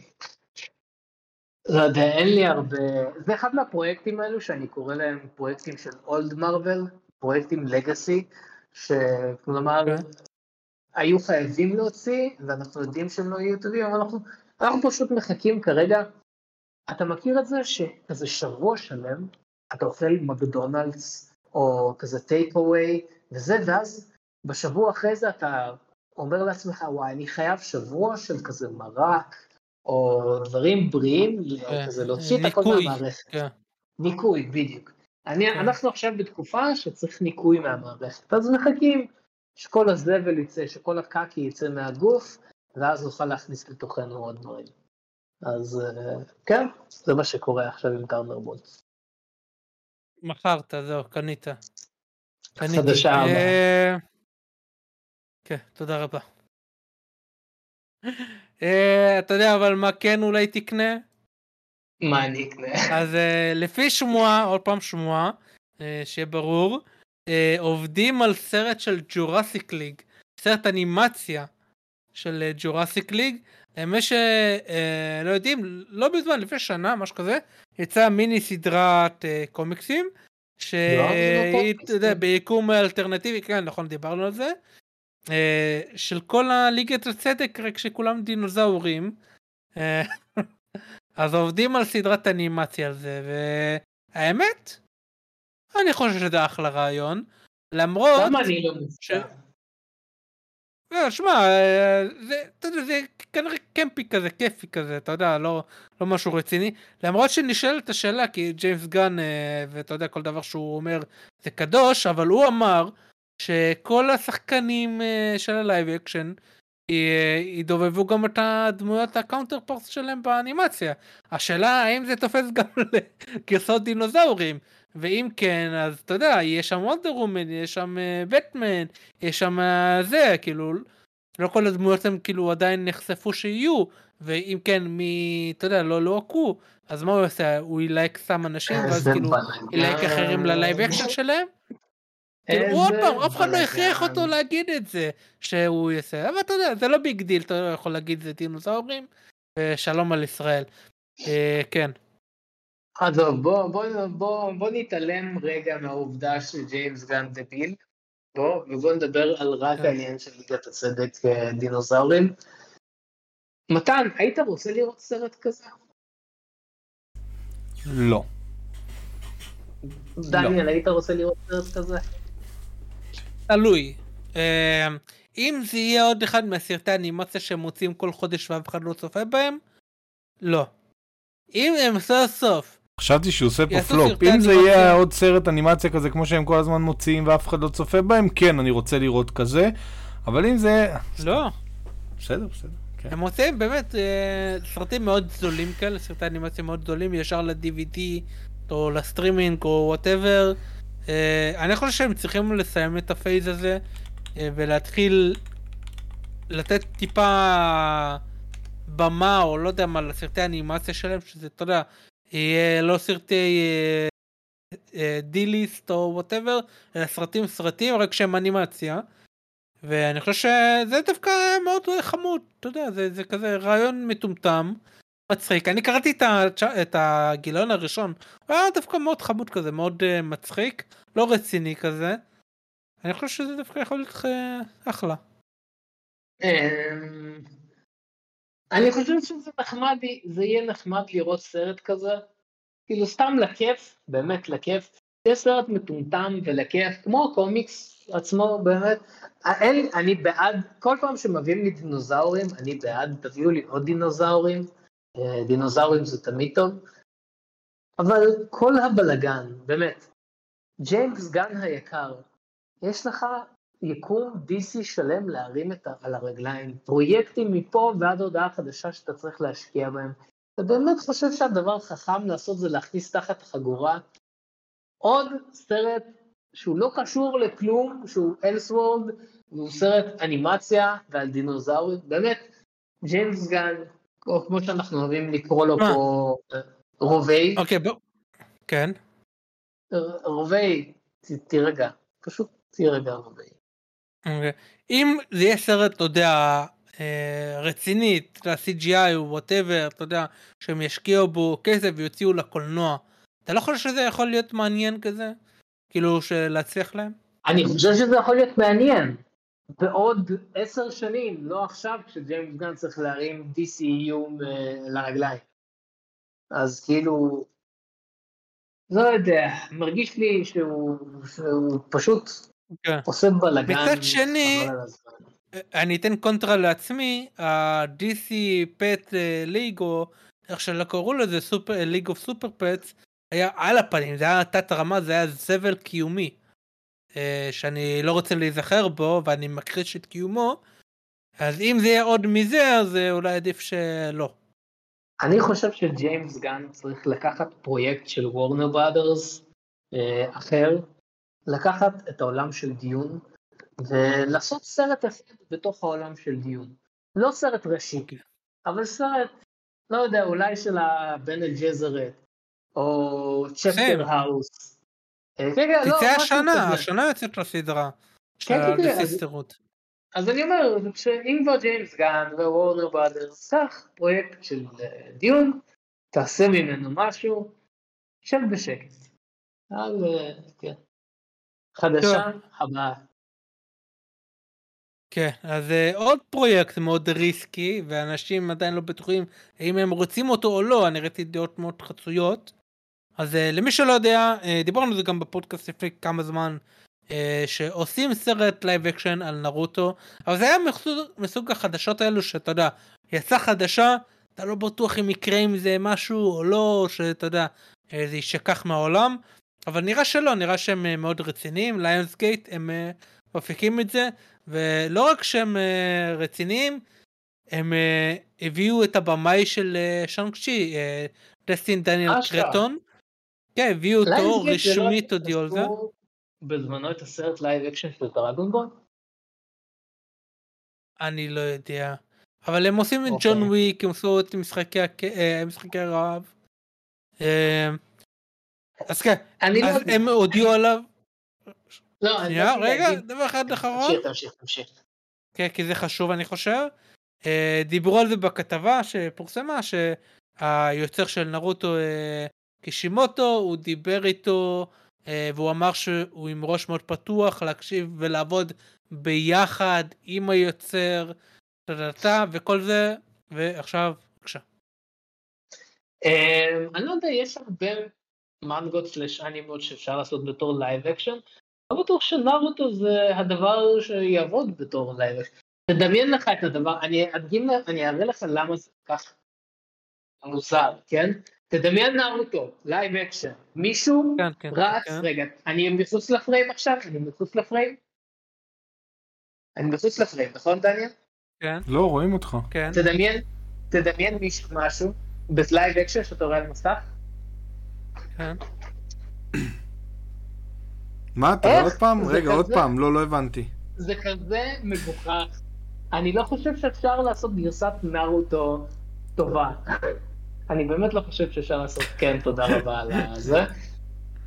לא יודע, אין לי הרבה, זה אחד מהפרויקטים האלו שאני קורא להם פרויקטים של אולד מרוויל, פרויקטים לגאסי, שכלומר. אוקיי. היו חייבים להוציא, ואנחנו יודעים שהם לא יהיו טובים, אבל אנחנו אנחנו פשוט מחכים כרגע, אתה מכיר את זה שכזה שבוע שלם, אתה אוכל מקדונלדס, או כזה טייק אווי, וזה, ואז בשבוע אחרי זה אתה אומר לעצמך, וואי, אני חייב שבוע של כזה מרק, או דברים בריאים, כן, כזה להוציא את הכל מהמערכת. כן. ניקוי, בדיוק. אני, כן. אנחנו עכשיו בתקופה שצריך ניקוי מהמערכת, אז מחכים שכל הזבל יצא, שכל הקקי יצא מהגוף, ואז נוכל להכניס לתוכנו עוד דברים. אז אה, כן, זה מה שקורה עכשיו עם טארנר בולס. מכרת, זהו, קנית. חדשה הבאה. אה, כן, תודה רבה. אה, אתה יודע, אבל מה כן אולי תקנה? מה אני אקנה? אז לפי שמועה, עוד פעם שמועה, שיהיה ברור, עובדים על סרט של Jurassic League, סרט אנימציה של Jurassic League. למי שלא אה, יודעים, לא בזמן, לפני שנה, משהו כזה, יצאה מיני סדרת אה, קומיקסים, שהיא, אתה יודע, ביקום אלטרנטיבי, כן, נכון, דיברנו על זה, אה, של כל הליגת הצדק, רק שכולם דינוזאורים. אז עובדים על סדרת אנימציה על זה, והאמת, אני חושב שזה אחלה רעיון. למרות... למה אני לא מופתע? לא, שמע, אה, זה, אתה יודע, זה כנראה campy כזה, כיפי כזה, אתה יודע, לא, לא משהו רציני. למרות שנשאלת השאלה, כי ג'יימס גן, אה, ואתה יודע, כל דבר שהוא אומר זה קדוש, אבל הוא אמר שכל השחקנים אה, של ה live action ידובבו גם את הדמויות ה counterparts שלהם באנימציה. השאלה האם זה תופס גם לגרסאות דינוזאורים. ואם כן, אז אתה יודע, יש שם וונדר וומן, יש שם בטמן, יש שם זה, כאילו, לא כל הדמויות הם כאילו עדיין נחשפו שיהיו, ואם כן, מי, אתה יודע, לא לוהקו, אז מה הוא עושה? הוא ילהק סתם אנשים, ואז כאילו, ילהק אחרים ל live action שלהם? כאילו, עוד פעם, אף אחד לא הכריח אותו להגיד את זה, שהוא יעשה, אבל אתה יודע, זה לא big deal, אתה לא יכול להגיד זה דינוזאורים, ושלום על ישראל. כן. עזוב, בוא, בוא, בוא, בוא נתעלם רגע מהעובדה שג'יימס גן דביל, בוא, ובוא נדבר על רק כן. העניין של ליגת הצדק אה, דינוזאורים. מתן, היית רוצה לראות סרט כזה? לא. דניאל, לא. היית רוצה לראות סרט כזה? תלוי. אה, אם זה יהיה עוד אחד מהסרטי האנימציה שהם מוצאים כל חודש ואף אחד לא צופה בהם, לא. אם הם סוף סוף חשבתי שהוא עושה פה פלופ, אם זה יהיה עוד סרט אנימציה כזה כמו שהם כל הזמן מוציאים ואף אחד לא צופה בהם, כן, אני רוצה לראות כזה, אבל אם זה... לא. בסדר, בסדר. כן. הם מוציאים באמת אה, סרטים מאוד זולים כאלה, סרטי אנימציה מאוד גדולים, ישר ל-DVD או לסטרימינג או whatever. אה, אני חושב שהם צריכים לסיים את ה phase הזה אה, ולהתחיל לתת טיפה במה או לא יודע מה לסרטי האנימציה שלהם, שזה, אתה יודע, יהיה לא סרטי D-list או whatever, אלא סרטים סרטים רק שהם אנימציה. ואני חושב שזה דווקא מאוד חמוד, אתה יודע, זה, זה כזה רעיון מטומטם, מצחיק. אני קראתי את, הגיליון הראשון, הוא היה דווקא מאוד חמוד כזה, מאוד אה, מצחיק, לא רציני כזה. אני חושב שזה דווקא יכול להיות uh, אחלה. אמ, אני חושב שזה נחמד, זה יהיה נחמד לראות סרט כזה, כאילו סתם לכיף, באמת לכיף, זה סרט מטומטם ולכיף, כמו הקומיקס עצמו באמת, אני בעד, כל פעם שמביאים לי דינוזאורים, אני בעד, תביאו לי עוד דינוזאורים, אה, דינוזאורים זה תמיד טוב, אבל כל הבלגן, באמת, ג'יימס גן היקר, יש לך יקום DC שלם להרים את, על הרגליים, פרויקטים מפה ועד הודעה חדשה שאתה צריך להשקיע בהם. אתה באמת חושב שהדבר החכם לעשות זה להכניס תחת החגורה עוד סרט שהוא לא קשור לכלום, שהוא אלסוורד, והוא סרט אנימציה ועל דינוזאורים, באמת, ג'יימס גן, או כמו שאנחנו אוהבים לקרוא לו פה, רובי. אוקיי, בוא. כן. רובי, תירגע, פשוט תירגע רובי. אוקיי. אם זה יהיה סרט, אתה יודע, אה, רצינית, ל-CGI או whatever, אתה יודע, שהם ישקיעו בו כסף ויוציאו לקולנוע, אתה לא חושב שזה יכול להיות מעניין כזה? כאילו, להצליח להם? אני חושב שזה יכול להיות מעניין. בעוד עשר שנים, לא עכשיו, כשג'יימס גן צריך להרים DCU לרגליים. אז כאילו, לא יודע, מרגיש לי שהוא, שהוא פשוט. כן. עושה בלאגן. מצד שני, אני אתן קונטרה לעצמי, ה-DC Pet League, איך שלא קראו לזה, League of Super-Pets, היה על הפנים, זה היה תת רמה, זה היה זבל קיומי. אה, שאני לא רוצה להיזכר בו ואני מכחיש את קיומו, אז אם זה יהיה עוד מזה, אז אה, אולי עדיף שלא. אני חושב שג'יימס גן צריך לקחת פרויקט של Warner Brothers אה, אחר, לקחת את העולם של Dune ולעשות סרט אחד בתוך העולם של Dune. לא סרט ראשי, אוקיי. אבל סרט, לא יודע, אולי של ה Bene Gesserit, או Chapterhouse. כן, כן, לא, תצא השנה, השנה יוצאת לסדרה. כן, אז אני אומר, שאם כבר ג'יימס גן ווורנר בראדרס, קח פרויקט של אה, דיון, תעשה ממנו משהו, שב בשקט. על, אה, כן. חדשה הבאה. כן, אז uh, עוד פרויקט מאוד ריסקי, ואנשים עדיין לא בטוחים האם הם רוצים אותו או לא, אני ראיתי דעות מאוד חצויות. אז uh, למי שלא יודע, uh, דיברנו על זה גם בפודקאסט לפני כמה זמן, אה, שעושים סרט live action על נרוטו, אבל זה היה מסוג, מסוג החדשות האלו שאתה יודע, יצא חדשה, אתה לא בטוח אם יקרה עם זה משהו או לא, שאתה יודע, זה יישכח מהעולם, אבל נראה שלא, נראה שהם מאוד רציניים, Lionsgate הם מפיקים את זה, ולא רק שהם רציניים, הם הביאו את הבמאי של Shang-Chi, דסטין דניאל קרטון. כן, הביאו אותו רשמית הודיעו על זה. בזמנו את הסרט live action של Dragon Ball? אני לא יודע. אבל הם עושים את ג'ון אוקיי. וויק, הם עשו את משחקי אה, רעב. אה, אז כן, לא אז הם הודיעו עליו. לא, שנייה, רגע, דבר אחד אחרון. תמשיך, תמשיך. כן, כי זה חשוב אני חושב. אה, דיברו על זה בכתבה שפורסמה, שהיוצר של נרוטו קישימוטו, הוא דיבר איתו אה, והוא אמר שהוא עם ראש מאוד פתוח להקשיב ולעבוד ביחד עם היוצר, וכל זה, ועכשיו, בבקשה. אה, אני לא יודע, יש הרבה מנגות slash אנימות שאפשר לעשות בתור live action, לא בטוח שנרוטו זה הדבר שיעבוד בתור live action. תדמיין לך את הדבר, אני אראה לך למה זה כך מוזר, כן? תדמיין נרוטו, live action, מישהו כן, כן, רץ, כן. רגע, אני מחוץ לפריים עכשיו? אני מחוץ לפריים? אני מחוץ לפריים, נכון דניאל? כן. לא, רואים אותך. כן. תדמיין, תדמיין מישהו משהו ב live action שאתה רואה על מסך? כן. מה אתה עוד פעם? רגע, עוד פעם, לא, לא הבנתי. זה כזה מגוחך. אני לא חושב שאפשר לעשות גרסת נרוטו טובה. אני באמת לא חושב שאפשר לעשות כן, תודה רבה על זה.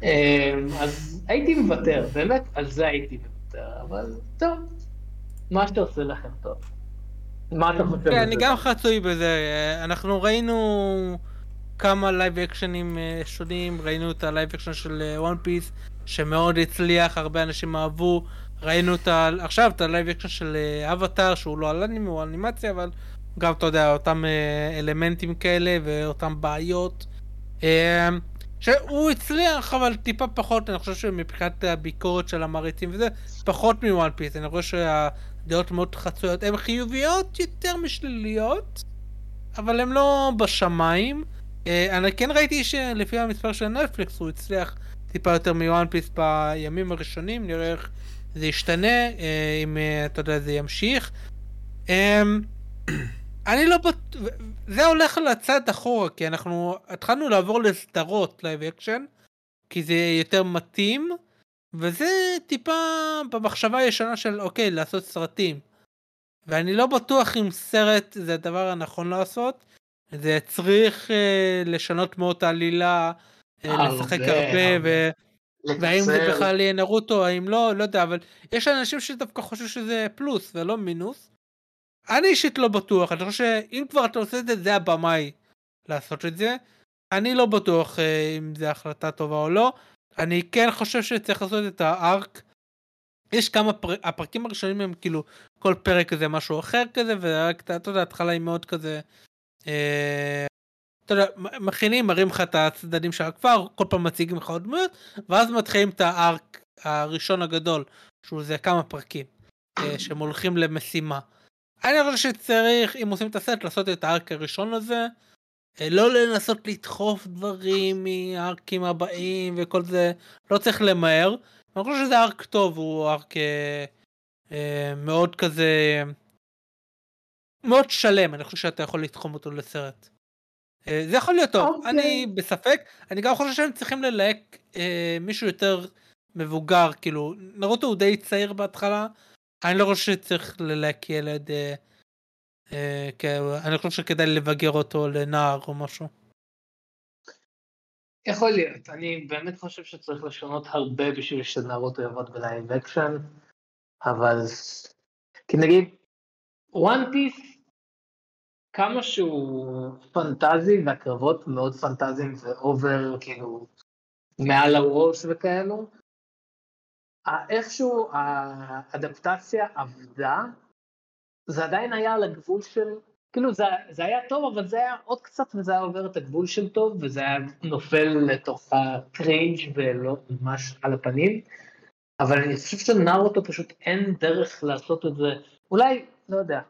אמ, אז הייתי מוותר, באמת, על זה הייתי מוותר, אבל טוב, מה שאתה עושה לכם טוב. מה אתה חושב? כן, אני גם חצוי בזה, אנחנו ראינו כמה live action ים אה, שונים, ראינו את ה live action של וואן אה, פיס, שמאוד הצליח, הרבה אנשים אהבו, ראינו את ה... עכשיו את ה live action של אבטאר, שהוא לא על אנימה, הוא אנימציה, אבל גם, אתה יודע, אותם אה, אלמנטים כאלה ואותם בעיות. אה, שהוא הצליח, אבל טיפה פחות, אני חושב שמבחינת הביקורת של המעריצים וזה, פחות מוואן פיס. אני חושב שהדעות מאוד חצויות. הן חיוביות יותר משליליות, אבל הן לא בשמיים. אה, אני כן ראיתי שלפי המספר של נטפליקס הוא הצליח טיפה יותר מוואן פיס בימים הראשונים, נראה איך זה ישתנה, אם אתה יודע, זה ימשיך. אני לא בטוח, זה הולך לצד אחורה, כי אנחנו התחלנו לעבור לסדרות live action, כי זה יותר מתאים, וזה טיפה במחשבה הישנה של אוקיי, לעשות סרטים. ואני לא בטוח אם סרט זה הדבר הנכון לעשות, זה צריך אה, לשנות מאוד העלילה, אה, לשחק הרבה, ו... והאם זה בכלל יהיה נרוטו, האם לא, לא יודע, אבל יש אנשים שדווקא חושבים שזה פלוס ולא מינוס. אני אישית לא בטוח, אני חושב שאם כבר אתה עושה את זה, זה הבמאי לעשות את זה. אני לא בטוח אה, אם זו החלטה טובה או לא. אני כן חושב שצריך לעשות את הארק. יש כמה פר... הפרקים הראשונים הם כאילו כל פרק זה משהו אחר כזה ורק אתה יודע ההתחלה היא מאוד כזה. אה, אתה יודע מכינים מראים לך את הצדדים של הכפר כל פעם מציגים לך עוד דמויות ואז מתחילים את הארק הראשון הגדול שהוא זה כמה פרקים אה, שהם הולכים למשימה. אני חושב שצריך, אם עושים את הסרט, לעשות את הארק הראשון הזה. אה, לא לנסות לדחוף דברים מהארקים הבאים וכל זה, לא צריך למהר. אני חושב שזה ארק טוב, הוא ארק אה, אה, מאוד כזה... מאוד שלם, אני חושב שאתה יכול לתחום אותו לסרט. אה, זה יכול להיות טוב, okay. אוקיי. אני בספק, אני גם חושב שהם צריכים ללהק אה, מישהו יותר מבוגר, כאילו, נרוטו הוא די צעיר בהתחלה, אני לא חושב שצריך ללהק ילד, אה, אה, אני חושב שכדאי לבגר אותו לנער או משהו. יכול להיות, אני באמת חושב שצריך לשנות הרבה בשביל שנארוטו יעבוד ב live action, אבל... כי נגיד, וואן פיס, כמה שהוא פנטזי והקרבות מאוד פנטזיים ו over, כאילו, מעל הראש וכאלו, איכשהו האדפטציה עבדה, זה עדיין היה על הגבול של, כאילו זה, זה היה טוב, אבל זה היה עוד קצת וזה היה עובר את הגבול של טוב, וזה היה נופל לתוך הקריינג' ולא ממש על הפנים, אבל אני חושב שנארוטו פשוט אין דרך לעשות את זה, אולי, לא יודע,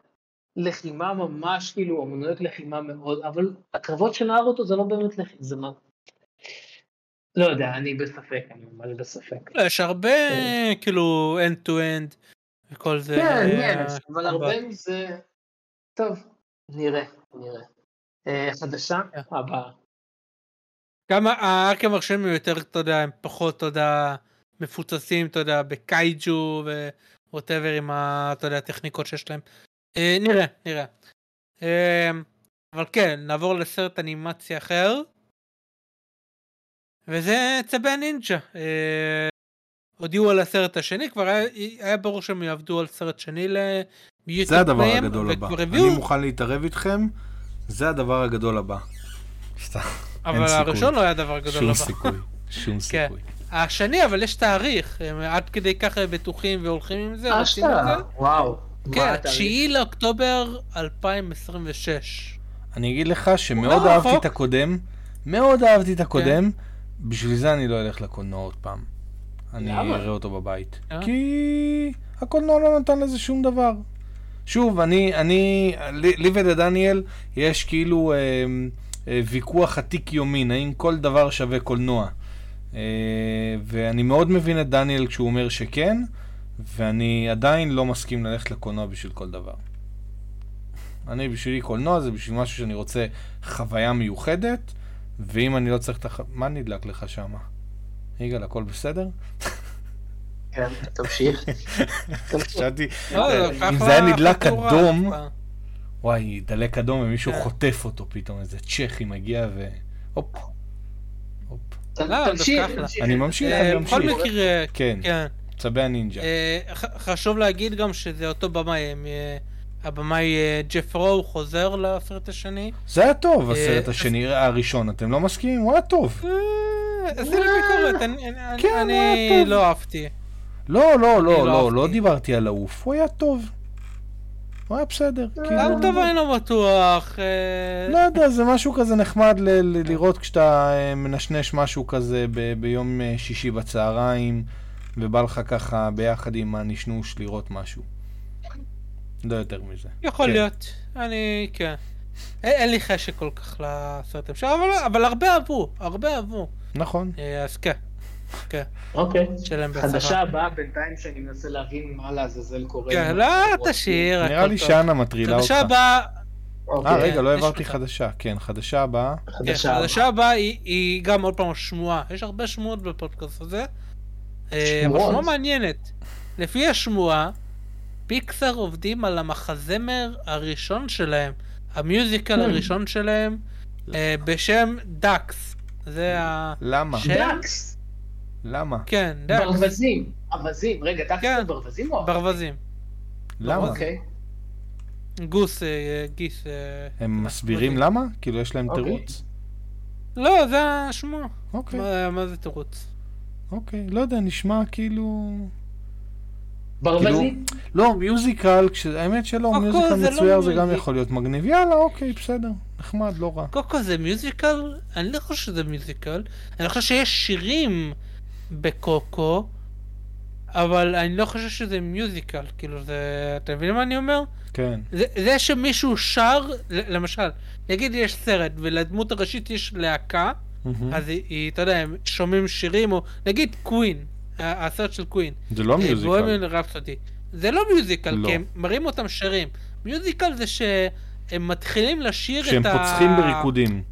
לחימה ממש, כאילו, אמנויות לחימה מאוד, אבל הקרבות של נארוטו זה לא באמת לחימה, זה. לא יודע, אני בספק, אני ממש בספק. לא, יש הרבה, כן. כאילו, end to end וכל זה. כן, יש, אבל הרבה מזה... טוב, נראה, נראה. אה, חדשה, כן. הבאה. גם הארקים הראשונים הם יותר, אתה יודע, הם פחות, אתה יודע, מפוצצים, אתה יודע, בקייג'ו וווטאבר עם, ה, אתה יודע, הטכניקות שיש להם. אה, נראה, נראה. אה, אבל כן, נעבור לסרט אנימציה אחר. וזה צבי הנינג'ה. אה, הודיעו על הסרט השני, כבר היה, היה ברור שהם יעבדו על סרט שני ליוטיוב. זה הדבר פיים, הגדול הבא. הביאו... אני מוכן להתערב איתכם, זה הדבר הגדול הבא. אבל הראשון לא היה דבר גדול שום הבא. שום סיכוי, שום כן. סיכוי. השני, אבל יש תאריך, הם עד כדי ככה בטוחים והולכים עם זה, אשכרה, וואו. כן, 9 לאוקטובר 2026. אני אגיד לך שמאוד אהבתי את הקודם, מאוד אהבתי את הקודם. כן. בשביל זה אני לא אלך לקולנוע עוד פעם. אני אראה אותו בבית. אה? כי הקולנוע לא נתן לזה שום דבר. שוב, אני, אני, לי, לי ולדניאל יש כאילו אה, אה, ויכוח עתיק יומין, האם כל דבר שווה קולנוע. אה, ואני מאוד מבין את דניאל כשהוא אומר שכן, ואני עדיין לא מסכים ללכת לקולנוע בשביל כל דבר. אני בשבילי קולנוע זה בשביל משהו שאני רוצה חוויה מיוחדת, ואם אני לא צריך את הח... מה נדלק לך שם? יגאל, הכל בסדר? כן, תמשיך. חשבתי, לא, אם זה היה נדלק אדום, וואי, דלק אדום ומישהו כן. חוטף אותו פתאום, איזה צ'כי מגיע ו... הופ. הופ. תמשיך. אני ממשיך, אני ממשיך. בכל מקרה, כן. כן. צבי הנינג'ה. אה, חשוב להגיד גם שזה אותו במאי, הבמאי אה, ג'ף רו חוזר לסרט השני. זה היה טוב, אה, הסרט השני, הראשון, אתם לא מסכימים? הוא היה טוב. עשי לי ביקורת, אני לא אהבתי. לא, לא, לא, לא, לא דיברתי על העוף, הוא היה טוב. הוא היה בסדר. גם כאילו. טוב אני לא בטוח. לא יודע, זה משהו כזה נחמד לראות כשאתה מנשנש משהו כזה ביום שישי בצהריים, ובא לך ככה ביחד עם הנשנוש לראות משהו. לא יותר מזה. יכול כן. להיות, אני, כן. אין, אין לי חשק כל כך לסרטים שלו, אבל, אבל הרבה אהבו, הרבה אהבו. נכון. אה, אז כן. כן. אוקיי. חדשה הבאה בינתיים שאני מנסה להבין מה לעזאזל קורה. כן, לא, תשאיר. נראה לי שאנה מטרילה אותך. חדשה הבאה... אה, רגע, לא העברתי חדשה. כן, חדשה הבאה. חדשה הבאה היא גם עוד פעם שמועה. יש הרבה שמועות בפודקאסט הזה. אה, שמועות? שמועה מעניינת. לפי השמועה, פיקסר עובדים על המחזמר הראשון שלהם, ה musical כן. הראשון שלהם, אה, בשם Ducks. זה ה... למה? Ducks. למה? כן, דאקס. ברווזים, אווזים. רגע, Ducks כן. זה ברווזים או... ברווזים. למה? אוקיי. גוס, אה, גיס. הם מסבירים למה? כאילו יש להם אוקיי. תירוץ? לא, זה השמועה. אוקיי. מה זה תירוץ? אוקיי, לא יודע, נשמע כאילו... ברווזי? כאילו, לא, מיוזיקל, האמת שלא, מיוזיקל לא מצויר זה גם יכול להיות מגניב. יאללה, אוקיי, בסדר, נחמד, לא רע. קוקו זה מיוזיקל? אני לא חושב שזה מיוזיקל. אני חושב שיש שירים בקוקו, אבל אני לא חושב שזה מיוזיקל. כאילו זה... אתה מבין מה אני אומר? כן. זה, זה שמישהו שר, למשל, נגיד יש סרט ולדמות הראשית יש להקה, אז היא, אתה יודע, הם שומעים שירים, או נגיד קווין, הסרט של קווין. זה לא מיוזיקל. זה לא מיוזיקל, לא. כי הם מראים אותם שרים. מיוזיקל זה שהם מתחילים לשיר את ה... שהם פוצחים בריקודים.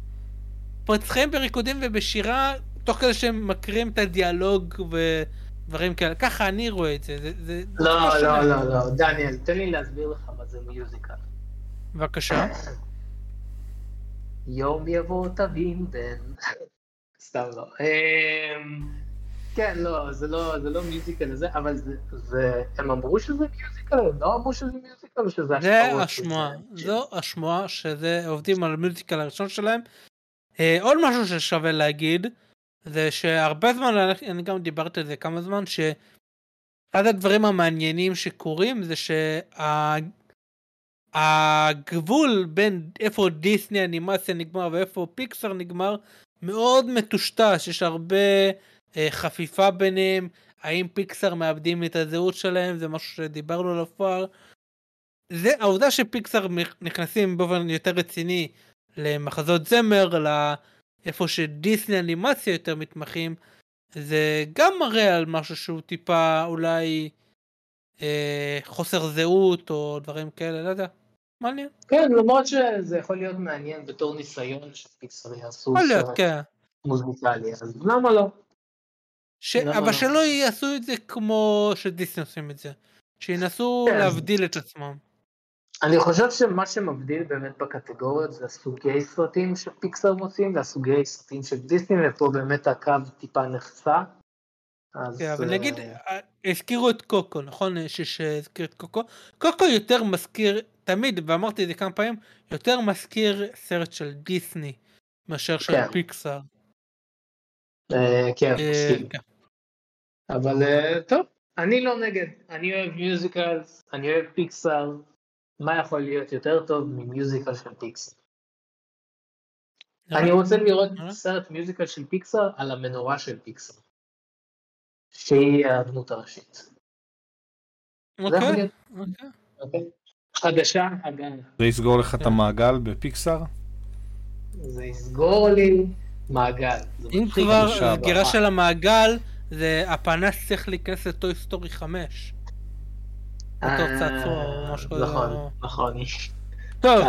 פוצחים בריקודים ובשירה, תוך כדי שהם מקריאים את הדיאלוג ודברים כאלה. ככה אני רואה את זה. זה, זה לא, לא, לא, לא, לא, דניאל, תן לי להסביר לך מה זה מיוזיקל. בבקשה. יום יבוא תבין בן. סתם לא. כן, לא, זה לא, זה לא מיוזיקל הזה, אבל זה, זה, הם אמרו שזה מיוזיקל, הם לא אמרו שזה מיוזיקל או שזה השמועה? זה השמועה, זו השמועה שזה עובדים על המיוזיקל הראשון שלהם. אה, עוד משהו ששווה להגיד, זה שהרבה זמן, אני גם דיברתי על זה כמה זמן, שאחד הדברים המעניינים שקורים זה שהגבול בין איפה דיסני אנימציה נגמר ואיפה פיקסר נגמר מאוד מטושטש, יש הרבה חפיפה ביניהם, האם פיקסאר מאבדים את הזהות שלהם, זה משהו שדיברנו עליו כבר. זה העובדה שפיקסאר נכנסים באופן יותר רציני למחזות זמר, לאיפה שדיסני אנימציה יותר מתמחים, זה גם מראה על משהו שהוא טיפה אולי אה, חוסר זהות או דברים כאלה, לא יודע. מעניין. כן, למרות שזה יכול להיות מעניין בתור ניסיון שפיקסאר יעשו סרט כן. מוזיקלי, אז למה לא? ש... אבל לא? שלא יעשו את זה כמו שדיסני עושים את זה. שינסו כן. להבדיל את עצמם. אני חושב שמה שמבדיל באמת בקטגוריות זה הסוגי סרטים שפיקסר מוצאים והסוגי סרטים של דיסני ופה באמת הקו טיפה נחצה. אז... כן, אבל נגיד, אה, הזכירו את קוקו, נכון? שהזכיר את קוקו. קוקו יותר מזכיר, תמיד, ואמרתי את זה כמה פעמים, יותר מזכיר סרט של דיסני מאשר של כן. פיקסר. אה, כן, אה, מסכים. אבל אה, טוב, אני לא נגד, אני אוהב musicals, אני אוהב פיקסאר, מה יכול להיות יותר טוב מ musical של פיקסאר? אני רוצה לראות סרט musical של פיקסאר על המנורה של פיקסאר, שהיא הדמות הראשית. אוקיי, אוקיי. אוקיי. חדשה, אגב. זה יסגור לך את המעגל בפיקסאר? זה יסגור לי מעגל. אם כבר סגירה של המעגל, זה הפנס צריך להיכנס לטוי סטורי 5. אותו צעצוע או משהו כזה. נכון, נכון. טוב,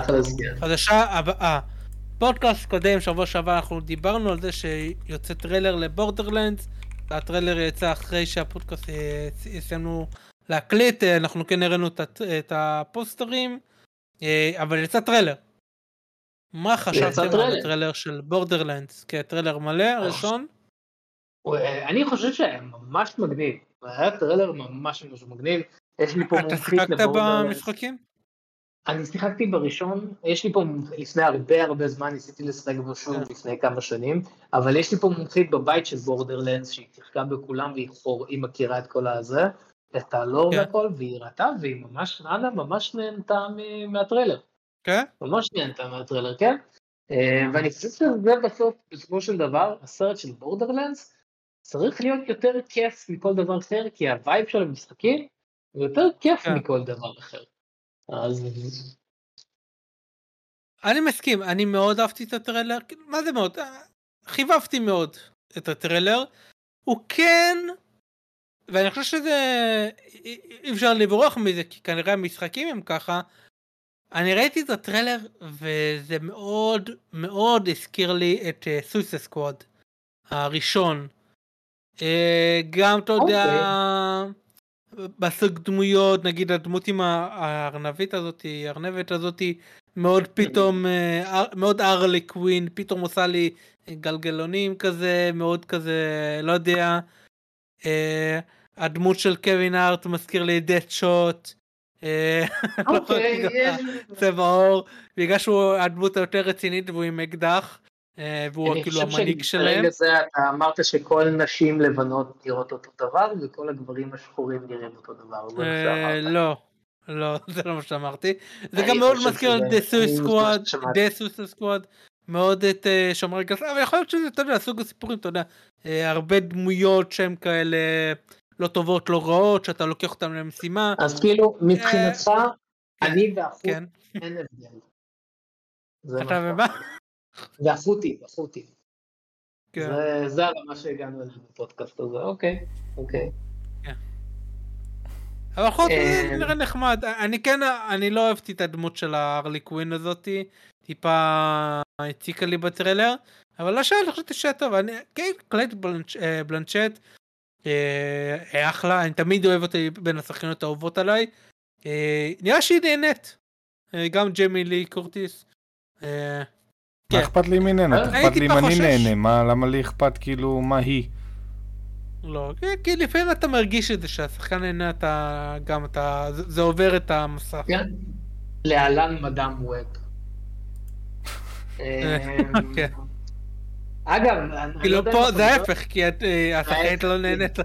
חדשה הבאה. פודקאסט קודם, שבוע שעבר, אנחנו דיברנו על זה שיוצא טריילר לבורדרלנדס. הטריילר יצא אחרי שהפודקאסט סיימנו להקליט, אנחנו כן הראינו את הפוסטרים, אבל יצא טריילר. מה חשבתם על הטריילר של בורדרלנדס כטריילר מלא ראשון? אני חושב שהיה ממש מגניב, היה טריילר ממש ממש מגניב, יש לי פה מומחית. אתה שיחקת במשחקים? אני שיחקתי בראשון, יש לי פה לפני הרבה הרבה זמן, ניסיתי לשחק בו שוב כן. לפני כמה שנים, אבל יש לי פה מומחית בבית של בורדרלנדס שהיא שיחקה בכולם והיא מכירה את כל הזה, את הלור כן. והכל, והיא ראתה והיא ממש, נענה ממש נהנתה מהטריילר. כן? ממש נהנתה מהטריילר, כן? אה, ואני חושב שזה בסוף, בסופו של דבר, הסרט של בורדרלנדס צריך להיות יותר כיף מכל דבר אחר, כי ה vibe של המשחקים הוא יותר כיף כן. מכל דבר אחר. אז... אני מסכים, אני מאוד אהבתי את הטריילר, מה זה מאוד? חיבבתי מאוד את הטריילר. הוא כן, ואני חושב שזה, אי אפשר לברוח מזה, כי כנראה המשחקים הם ככה. אני ראיתי את הטריילר, וזה מאוד מאוד הזכיר לי את סויסה uh, סקוואד, הראשון. Uh, גם, אתה יודע, okay. בסוג דמויות, נגיד הדמות עם הארנבית הזאתי, הארנבת הזאתי, מאוד פתאום, אה, מאוד ארלי קווין, פתאום עושה לי גלגלונים כזה, מאוד כזה, לא יודע. אה, הדמות של קווין ארט מזכיר לי דט שוט. אה, אוקיי, צבע עור, בגלל שהוא הדמות היותר רצינית והוא עם אקדח. והוא כאילו המנהיג שלהם. אני חושב שברגע זה אתה אמרת שכל נשים לבנות נראות אותו דבר וכל הגברים השחורים נראים אותו דבר. לא, לא, זה לא מה שאמרתי. זה גם מאוד מזכיר את דסוס סקוואד, מאוד את אה, שומרי גסה, אבל יכול להיות שזה, אתה יודע, סוג הסיפורים, אתה יודע, אה, הרבה דמויות שהן כאלה לא טובות, לא רעות, שאתה לוקח אותן למשימה. אז כאילו, מבחינתך, כן, אני והחוט כן. אין הבדל. אתה ומה? והחוטי, והחוטי. כן. זה הרמה שהגענו אליו בפודקאסט הזה, אוקיי, אוקיי. אבל חוץ מזה אה, נראה נחמד. אני כן, אני לא אהבתי את הדמות של הארלי קווין הזאתי. טיפה הציקה לי בטריילר. אבל השאר אני חשבתי שהיה טוב. אני, כן, קייט אה, בלנצ'ט. אה, אחלה, אני תמיד אוהב אותה בין השחקנות האהובות עליי. נראה שהיא נהנית. גם ג'מי לי קורטיס. מה כן. אכפת לי ממנה? אכפת לי אם אני נהנה, למה לי אכפת כאילו מה היא? לא, כי לפעמים אתה מרגיש את זה שהשחקן נהנה אתה גם אתה זה עובר את המסך. כן. להלן מדאם ווב. אמ, כן. אגב, כאילו פה זה ההפך, כי אה, השחקנית לא נהנית.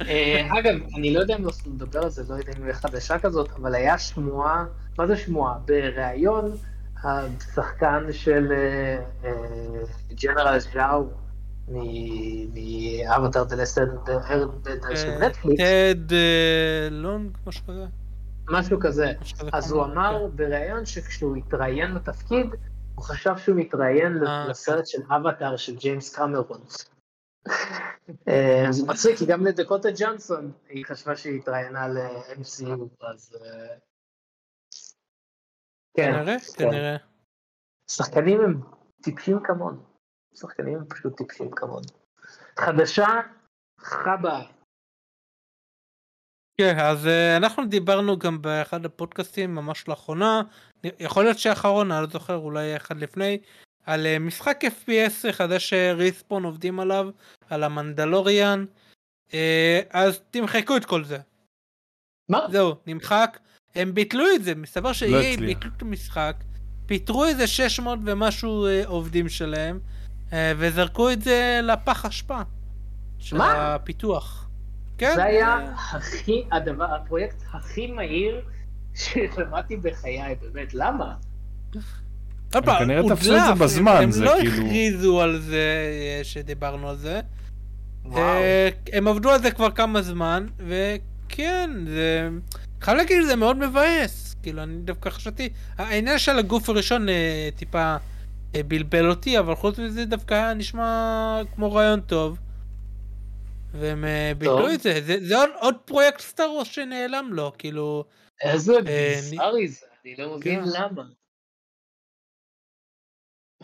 אה, אגב, אני לא יודע אם נדבר על זה, לא יודע אם היא חדשה כזאת, אבל היה שמועה, מה זה שמועה? בריאיון, השחקן של ג'נרל ז'או, מאבטר דה לסטר של נטפליקס. טד לונג, משהו כזה. משהו כזה. אז הוא אמר בריאיון שכשהוא התראיין לתפקיד, הוא חשב שהוא מתראיין לסרט של אבטר של ג'יימס קמרון. זה מצחיק, כי גם לדקוטה ג'אנסון היא חשבה שהיא התראיינה ל-MCU, אז... כן, כנראה, כנראה. שחקנים הם טיפשים כמונו. שחקנים הם פשוט טיפשים כמונו. חדשה, חבה. כן, אז uh, אנחנו דיברנו גם באחד הפודקאסטים ממש לאחרונה, יכול להיות שאחרון, אני לא זוכר, אולי אחד לפני, על uh, משחק FPS חדש שריספון עובדים עליו, על המנדלוריאן, uh, אז תמחקו את כל זה. מה? זהו, נמחק. הם ביטלו את זה, מסתבר לא ש-EA ביטלו את המשחק, פיטרו איזה 600 ומשהו uh, עובדים שלהם, אה, וזרקו את זה לפח אשפה. של מה? הפיתוח. כן. זה היה הכי, הדבר, הפרויקט הכי מהיר ששמעתי בחיי, באמת, למה? הם כנראה תפסו את זה בזמן, זה כאילו... הם לא הכריזו על זה אה, שדיברנו על זה. אה, הם עבדו על זה כבר כמה זמן, וכן, זה... חייב להגיד, זה מאוד מבאס. כאילו, אני דווקא חשבתי, העניין של הגוף הראשון טיפה... אה, בלבל אותי, אבל חוץ מזה דווקא היה נשמע כמו רעיון טוב. והם אה, ביטלו את זה. זה, זה עוד, עוד פרויקט סטארוס שנעלם לו, כאילו... איזה אה, ביזארי זה, אני לא מבין כן. למה.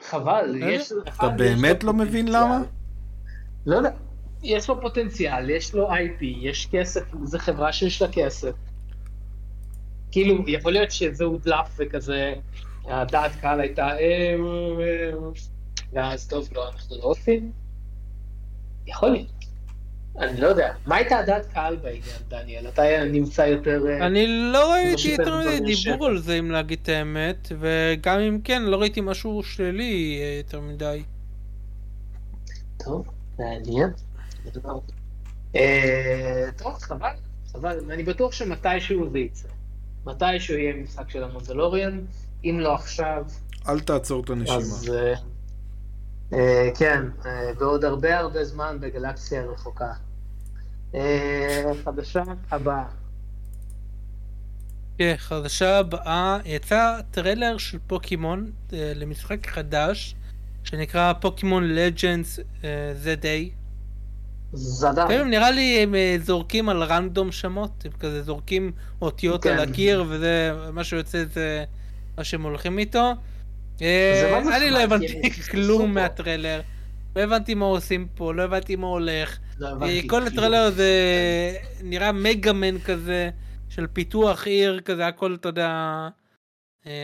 חבל, יש... אתה באמת לא מבין למה? לא יודע. יש לו פוטנציאל, יש לו IP, יש כסף, זו חברה שיש לה כסף. כאילו, יכול להיות שזה הודלף וכזה, הדעת קהל הייתה, אה, אה, ואז טוב, לא, אנחנו לא עושים? יכול להיות. אני לא יודע. מה הייתה הדעת קהל בעניין, דניאל? אתה נמצא יותר... אה, אני לא ראיתי יותר מדי דיבור על זה, אם להגיד את האמת, וגם אם כן, לא ראיתי משהו שלילי יותר מדי. טוב, מעניין. טוב, חבל, חבל. אני בטוח שמתישהו זה יצא. מתישהו יהיה משחק של ה Mandalorian. אם לא עכשיו... אל תעצור את הנשימה. אז אה, כן, אה, בעוד הרבה הרבה זמן בגלקסיה רחוקה. אה, חדשה הבאה. כן, חדשה הבאה, יצא טריילר של פוקימון למשחק חדש שנקרא פוקימון לג'נדס ZA. זדה. לפעמים נראה לי הם אה, זורקים על רנדום שמות, הם כזה זורקים אותיות כן. על הקיר, וזה, מה שיוצא זה מה שהם הולכים איתו. אה, אני לא הבנתי כלום מהטריילר. לא הבנתי מה עושים פה, לא הבנתי מה הולך. לא כל הטריילר הזה נראה מגאמן כזה, של פיתוח עיר כזה, הכל, אתה יודע,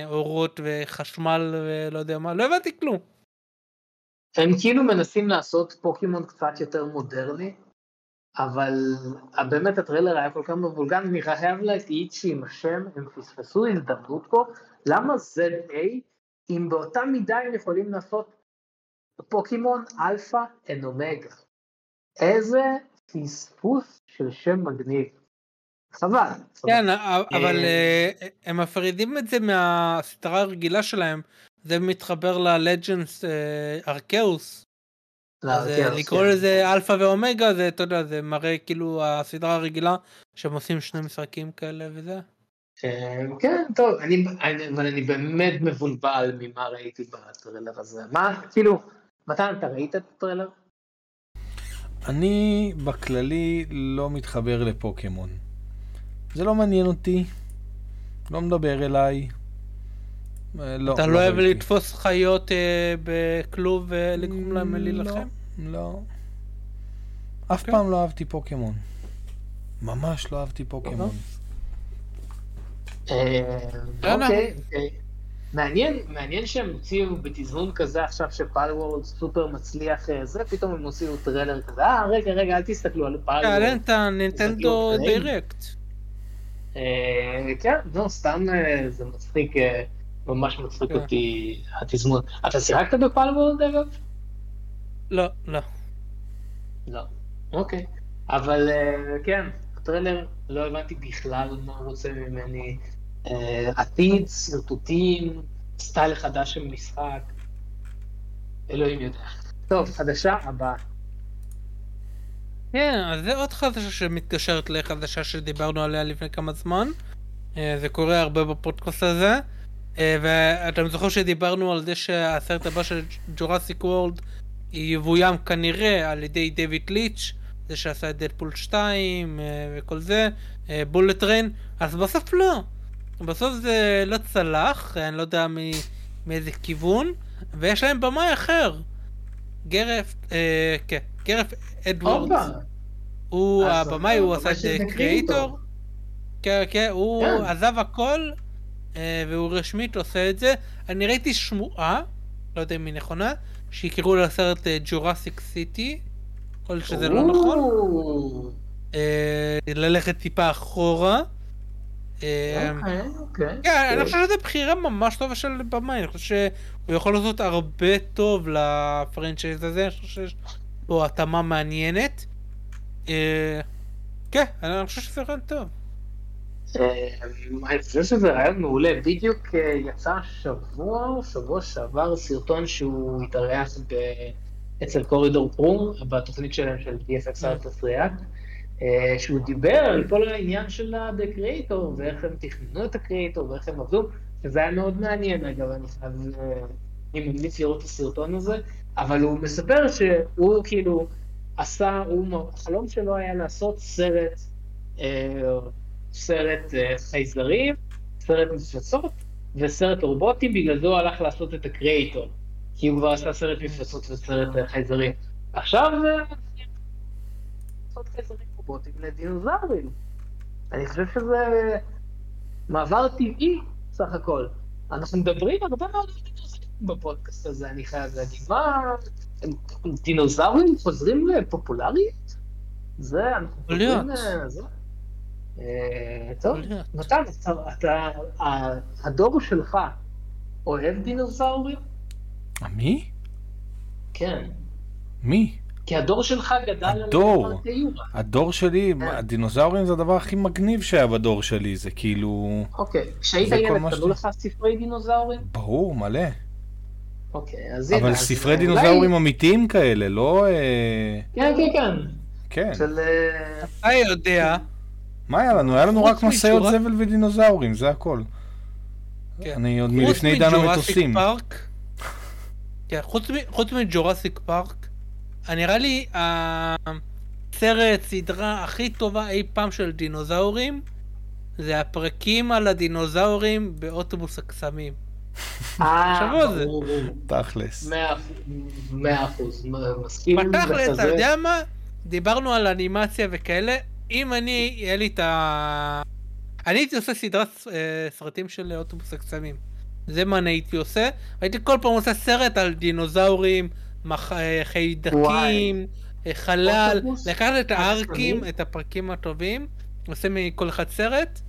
אורות וחשמל ולא יודע מה, לא הבנתי כלום. הם כאילו מנסים לעשות פוקימון קצת יותר מודרני, אבל באמת הטריילר היה כל כך מבולגן, אני חייב להגיד שעם השם הם פספסו הזדמנות פה, למה ZA, אם באותה מידה הם יכולים לעשות פוקימון Alpha and Omega. איזה פספוס של שם מגניב. חבל. כן, אבל אה, הם מפרידים את זה מהסדרה הרגילה שלהם, זה מתחבר לל Legends Arceus. לקרוא. לזה אלפא ואומגה זה אתה יודע זה מראה כאילו הסדרה הרגילה שהם עושים שני משחקים כאלה וזה. כן, כן טוב אני אבל אני באמת מבולבל ממה ראיתי בטרילר הזה מה כאילו מתן אתה ראית את הטרילר? אני בכללי לא מתחבר לפוקימון. זה לא מעניין אותי, לא מדבר אליי, אה, לא. אתה לא, לא אוהב לתפוס חיות אה, בכלוב ולגרום להם לא, להילחם? לא. אף אוקיי. פעם לא אהבתי פוקימון. ממש לא אהבתי פוקימון. אה, אוקיי, מעניין, מעניין שהם הוציאו בתזמון כזה עכשיו ש Palworld סופר מצליח זה, פתאום הם הוציאו טריילר כזה, אה רגע רגע אל תסתכלו על Palworld. כן, את ה Nintendo Direct. כן, לא, סתם זה מצחיק. ממש מצחיק כן. אותי התזמון. אתה שיחקת ב Palworld אגב? לא, לא. לא, אוקיי. אבל אה, כן, הטריילר לא הבנתי בכלל מה הוא רוצה ממני. אה, עתיד, שרטוטים, סטייל חדש של משחק. אלוהים יודע. טוב, חדשה הבאה. כן, אז זה עוד חדשה שמתקשרת לחדשה שדיברנו עליה לפני כמה זמן. אה, זה קורה הרבה בפודקאסט הזה. אה, ואתם זוכרים שדיברנו על זה שהסרט הבא של ג'ורסיק וורלד יבוים כנראה על ידי דויד ליץ', זה שעשה את דדפול 2 אה, וכל זה, בולט אה, ריין, אז בסוף לא. בסוף זה לא צלח, אני לא יודע מאיזה כיוון, ויש להם במאי אחר. גארת', אה, כן, גארת' אדוורדס. הוא הבמאי, הוא עשה את Creator. כן, כן, הוא כן. עזב הכל והוא רשמית עושה את זה. אני ראיתי שמועה, לא יודע אם היא נכונה, שיקראו לסרט Jurassic City, כל שזה לא נכון. אה, ללכת טיפה אחורה. אה, אוקיי, אוקיי. כן, אני חושב שזו בחירה ממש טובה של במאי, אני חושב שהוא יכול לעשות הרבה טוב לפרנצ'ייז הזה, אני חושב שיש פה התאמה מעניינת. כן, אני חושב שזה רעיון טוב. אני חושב שזה רעיון מעולה, בדיוק אה, יצא שבוע, שבוע שעבר, סרטון שהוא התארח אצל קורידור פרום, בתוכנית שלהם של DFX ארטס ריאקט, שהוא דיבר על כל העניין של ה-The Creator, ואיך הם תכננו את ה-Creator, ואיך הם עבדו, שזה היה מאוד מעניין, אגב, אני חייב, אה, אני ממליץ לראות את הסרטון הזה, אבל הוא מספר שהוא כאילו עשה, הוא, החלום שלו היה לעשות סרט, אה, סרט uh, חייזרים, סרט מפלצות וסרט רובוטים, בגלל זה הוא הלך לעשות את הקריאייטור, כי הוא כבר עשה סרט מפלצות וסרט uh, חייזרים. עכשיו, לעשות חייזרים רובוטים לדינוזאורים. אני חושב שזה מעבר טבעי, סך הכל. אנחנו מדברים הרבה מאוד בפודקאסט הזה, אני חייב להגיד. מה, דינוזאורים חוזרים לפופולריות? זה, אנחנו חוזרים... אה, טוב, מתן, אתה, הדור שלך אוהב דינוזאורים? מי? כן. מי? כי הדור שלך גדל על הדור, הדור שלי, כן. הדינוזאורים זה הדבר הכי מגניב שהיה בדור שלי, זה כאילו... אוקיי, כשהיית ילד קנו לך ספרי דינוזאורים? ברור, מלא. אוקיי, אז הנה. אבל ספרי דינוזאורים אמיתיים כאלה, לא... אה, כן, כן, כן. כן. של... אה, אתה יודע מה היה לנו? היה לנו רק משאיות זבל ודינוזאורים, זה הכל. כן. אני עוד מלפני עידן המטוסים. כן, חוץ מ Jurassic Park, נראה לי סרט, סדרה הכי טובה אי פעם של דינוזאורים, זה הפרקים על הדינוזאורים באוטובוס הקסמים. אה, ברור. תכלס. מאה אחוז, מסכים. בתכלס, אתה יודע מה? דיברנו על אנימציה וכאלה, אם אני, יהיה לי את ה... אני הייתי עושה סדרת אה, סרטים של אוטובוס הקסמים. זה מה אני הייתי עושה. הייתי כל פעם עושה סרט על דינוזאורים, מח... אה, חיידקים, אה, חלל, לקחת את הארקים, את הפרקים הטובים, עושה מכל אחד סרט.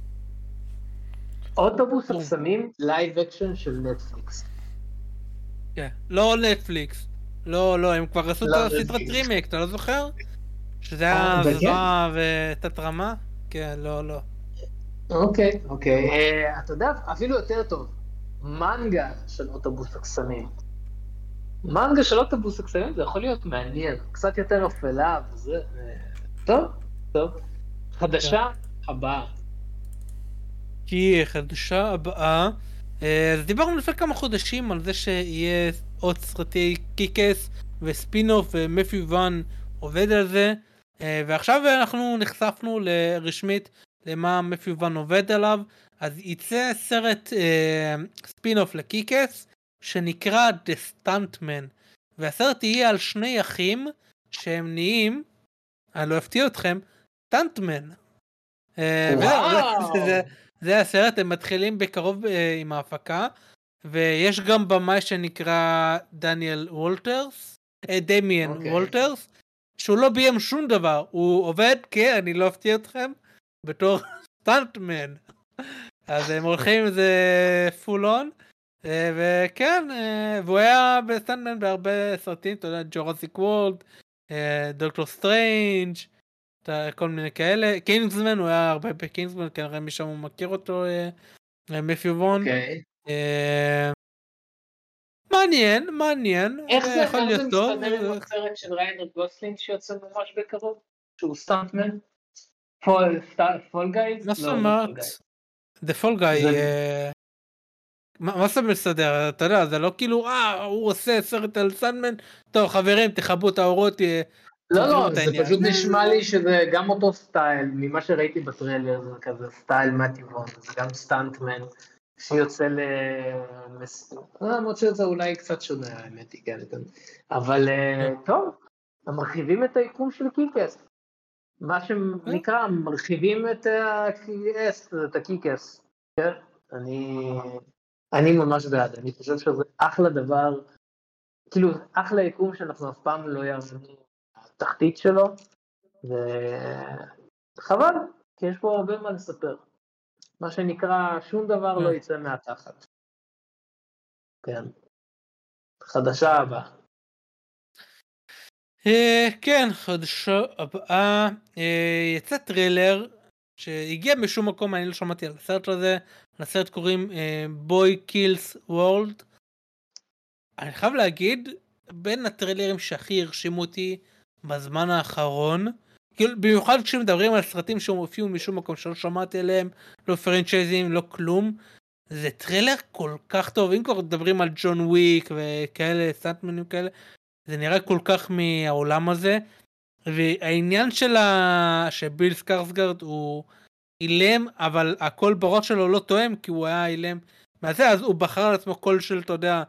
אוטובוס הקסמים, live action של נטפליקס. כן, לא נטפליקס. לא, לא, הם כבר עשו את לא, הסדרת רימייק, אתה לא זוכר? שזה היה זוועה ותת רמה? כן, לא, לא. אוקיי, אוקיי. אה, אתה יודע, אפילו יותר טוב, מנגה של אוטובוס הקסמים. מנגה של אוטובוס הקסמים זה יכול להיות מעניין, קצת יותר אפלה וזה... אה, טוב, טוב. חדשה הבאה. כי חדשה הבאה, אה, אז דיברנו לפני כמה חודשים על זה שיהיה עוד סרטי Kick-Ass וספינוף ומתיו וון עובד על זה, ועכשיו אנחנו נחשפנו לרשמית למה מתיו וון עובד עליו, אז יצא סרט אה, ספין-אוף ל Kick-Ass, שנקרא The Stuntman, והסרט יהיה על שני אחים שהם נהיים, אני לא אפתיע אתכם, stuntman. אה, זה, זה הסרט, הם מתחילים בקרוב אה, עם ההפקה, ויש גם במאי שנקרא דמיאן וולטרס, אה, דמיאן okay. וולטרס, שהוא לא ביים שום דבר, הוא עובד, כן, אני לא אפתיע אתכם, בתור stuntman. אז הם הולכים עם זה full on. אה, וכן, אה, והוא היה ב stuntman בהרבה סרטים, אתה יודע, Jurassic World, אה, Doctor Strange, כל מיני כאלה. Kingsman, הוא היה הרבה ב Kingsman, כנראה משם הוא מכיר אותו, מתיו וון. מעניין, מעניין. איך זה יכול להיות טוב. איך זה מסתדר עם הסרט של ריאן גוסלינג שיוצא ממש בקרוב? שהוא stuntman? Fall Guys? מה זאת לא, אומרת? The Fall Guy. אה, מה זה מסדר? אתה יודע, זה לא כאילו, אה, הוא עושה סרט על stuntman, טוב חברים, תכבו את האורות. לא, לא, זה פשוט נשמע לי שזה גם אותו סטייל, ממה שראיתי בטריילר, זה כזה סטייל מטיבון, זה גם סטנטמן, שיוצא ל... למרות שזה אולי קצת שונה, האמת היא, כן, אבל אה, כן. טוב, הם מרחיבים את היקום של קיקס. מה שנקרא, מרחיבים את ה-KS, את ה-KKS, כן? אני, אני ממש בעד, אני חושב שזה אחלה דבר, כאילו, אחלה יקום שאנחנו אף פעם לא יעזרו התחתית שלו, וחבל, כי יש פה הרבה מה לספר. מה שנקרא, שום דבר לא כן. יצא מהתחת. כן. חדשה הבאה. אה, כן, חדשה הבאה, אה, יצא טריילר שהגיע משום מקום, אני לא שמעתי על הסרט הזה, לסרט קוראים Boy Kills World. אני חייב להגיד, בין הטריילרים שהכי הרשימו אותי בזמן האחרון, כאילו, במיוחד כשמדברים על סרטים שהופיעו משום מקום שלא שמעתי עליהם, לא פרנצ'ייזים, לא כלום. זה טריילר כל כך טוב, אם כבר מדברים על ג'ון וויק וכאלה, סטאנטמנים כאלה, זה נראה כל כך מהעולם הזה. והעניין של ה... שביל סקרסגרד הוא אילם, אבל הקול בראש שלו לא תואם, כי הוא היה אילם מהזה, אז הוא בחר על עצמו קול של, אתה יודע,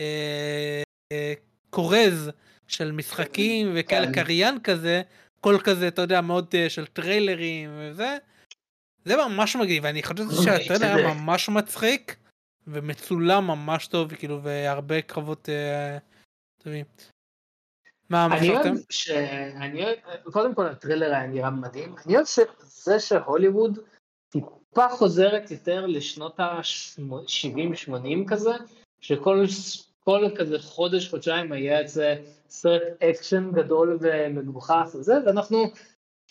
אה, אה, כרוז של משחקים וכאלה, כן. קריין כזה, קול כזה, אתה יודע, מאוד אה, של טריילרים וזה. זה ממש מגניב, ואני חושב שהטריילר היה ממש מצחיק, ומצולם ממש טוב, כאילו, והרבה קרבות אה, טובים. מה, מה חשבתם? שאני אוהב, קודם כל הטריילר היה נראה מדהים, אני אוהב שזה שהוליווד טיפה חוזרת יותר לשנות ה-70-80 כזה, שכל כל כזה חודש, חודשיים היה איזה סרט אקשן גדול ומגוחך וזה, ואנחנו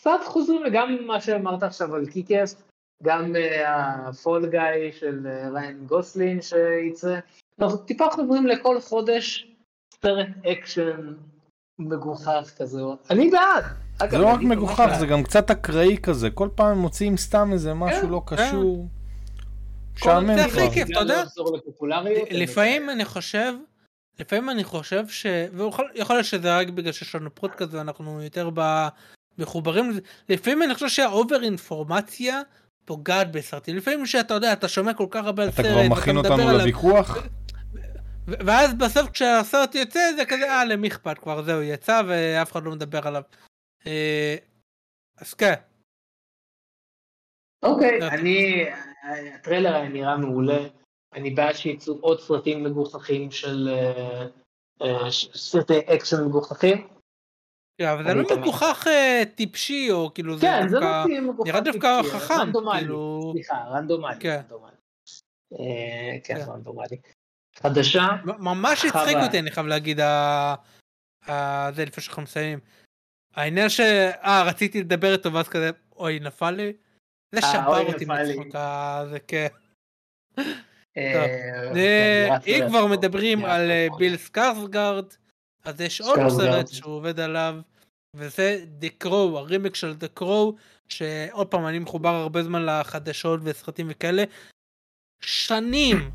קצת חוזרים וגם מה שאמרת עכשיו על קיקס, גם ה Fall Guy של ראיין גוסלינג שייצא, אנחנו טיפה חוזרים לכל חודש סרט אקשן מגוחך כזה, אני בעד. זה לא רק מגוחך, זה גם קצת אקראי כזה, כל פעם הם מוצאים סתם איזה משהו כן, לא כן. קשור. משעמם. זה הכי כיף, אתה יודע? לפעמים אני חושב, לפעמים אני חושב ש... ויכול להיות שזה רק בגלל שיש לנו פודקאסט ואנחנו יותר מחוברים לזה. לפעמים אני חושב שהאובר אינפורמציה פוגעת בסרטים. לפעמים שאתה יודע, אתה שומע כל כך הרבה על סרט, אתה כבר מכין אותנו לוויכוח? ואז בסוף כשהסרט יוצא זה כזה, אה, למי אכפת כבר, זהו, יצא ואף אחד לא מדבר עליו. אה, אז כן. אוקיי, אני, הטריילר היה נראה מעולה, אני בעד שיצאו עוד סרטים מגוחכים של אה, אה, סרטי אקשן מגוחכים. כן, אבל זה לא מגוחך טיפשי או כאילו זה כן, דווקא, נראה דווקא חכם, רנדומלי, כאילו... סליחה, רנדומלי, כן, כן, רנדומלי. חדשה. ממש הצחיק אותי, אני חייב להגיד, זה לפני שאנחנו מסיימים. העניין ש... אה, רציתי לדבר איתו ואז כזה, אוי, נפל לי. זה אה, שבר אותי מצחוק, זה כן. אה, אה, אם כבר מדברים על ביל סקארסגארד, אז יש עוד סרט שהוא עובד עליו, וזה The Crow, הרימייק של The Crow, שעוד פעם, אני מחובר הרבה זמן לחדשות וסרטים וכאלה. שנים,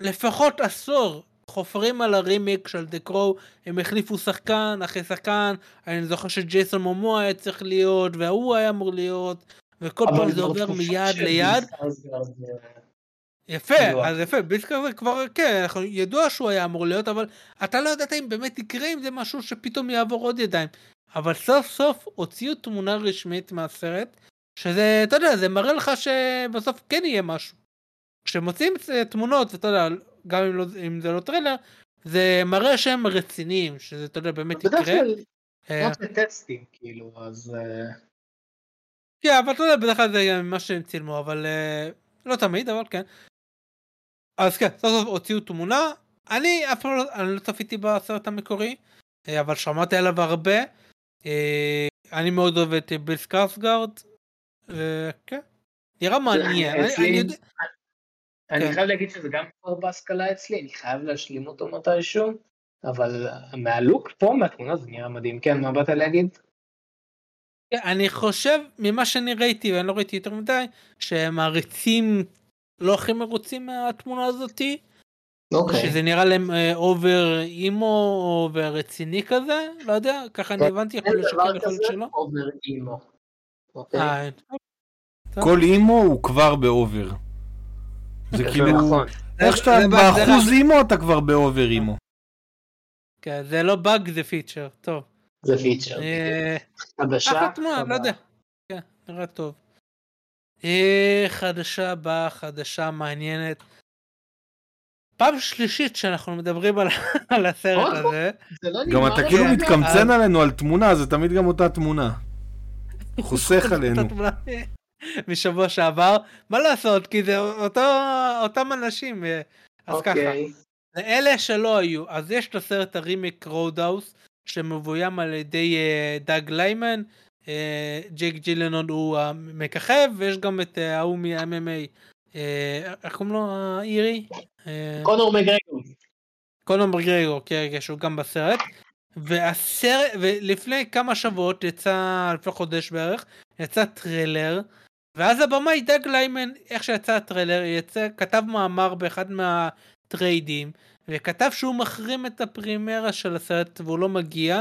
לפחות עשור, חופרים על הרימיק של דה קרו, הם החליפו שחקן אחרי שחקן, אני זוכר שג'ייסון מומו היה צריך להיות, וההוא היה אמור להיות, וכל פעם זה עובר מיד ליד. יפה, אז יפה, ביסקר זה כבר, כן, ידוע שהוא היה אמור להיות, אבל אתה לא יודעת אם באמת יקרה אם זה משהו שפתאום יעבור עוד ידיים. אבל סוף סוף הוציאו תמונה רשמית מהסרט, שזה, אתה יודע, זה מראה לך שבסוף כן יהיה משהו. כשמוציאים תמונות, אתה יודע, גם אם, לא, אם זה לא טריילר, זה מראה שהם רציניים, שזה, אתה יודע, באמת יקרה. בדרך כלל, לא טסטים, כאילו, אז... אה, כן, אבל אתה יודע, בדרך כלל זה מה שהם צילמו, אבל אה, לא תמיד, אבל כן. אז כן, סוף סוף הוציאו תמונה. אני אף פעם לא, אני לא צפיתי בסרט המקורי, אה, אבל שמעתי עליו הרבה. אני מאוד אוהב את ביל סקארסגארד. כן, נראה מעניין. אני כן. חייב להגיד שזה גם כבר בהשלמה אצלי, אני חייב להשלים אותו מתישהו, אבל מהלוק פה, מהתמונה זה נראה מדהים. כן, מה באת להגיד? אני חושב, ממה שאני ראיתי, ואני לא ראיתי יותר מדי, שמעריצים לא הכי מרוצים מהתמונה הזאתי. אוקיי. שזה נראה להם over emo או רציני כזה, לא יודע, ככה אני הבנתי, יכול להיות שכן, יכול להיות שלא. over emo. אוקיי. אה, כל emo הוא כבר ב over. זה כאילו, נכון. איך שאתה באחוז emo אתה כבר ב over emo. כן, זה לא באג זה פיצ'ר, טוב. זה פיצ'ר. אה, חדשה. לא יודע. כן, נראה טוב. אה, חדשה באה, חדשה מעניינת. פעם שלישית שאנחנו מדברים על הסרט הזה. לא גם אתה כאילו מתקמצן עלינו על תמונה, זה תמיד גם אותה תמונה. חוסך עלינו. משבוע שעבר, מה לעשות, כי זה אותו, אותם אנשים, אה, אז okay. ככה. אוקיי. אלה שלא היו, אז יש את הסרט הרימייק Road House, שמבוים על ידי אה, דאג ליימן, אה, ג'ייק ג'ילנהול הוא המככב, ויש גם את ההוא אה, מה-MMA, איך קוראים לו האירי? קונור מגרגור. קונור מגרגור, כן, כן, שהוא גם בסרט. והסרט, ולפני כמה שבועות יצא, לפני חודש בערך, יצא טריילר ואז הבמאי דאג ליימן, איך שיצא הטריילר, יצא, כתב מאמר באחד מהטריידים, וכתב שהוא מחרים את הפרמיירה של הסרט והוא לא מגיע,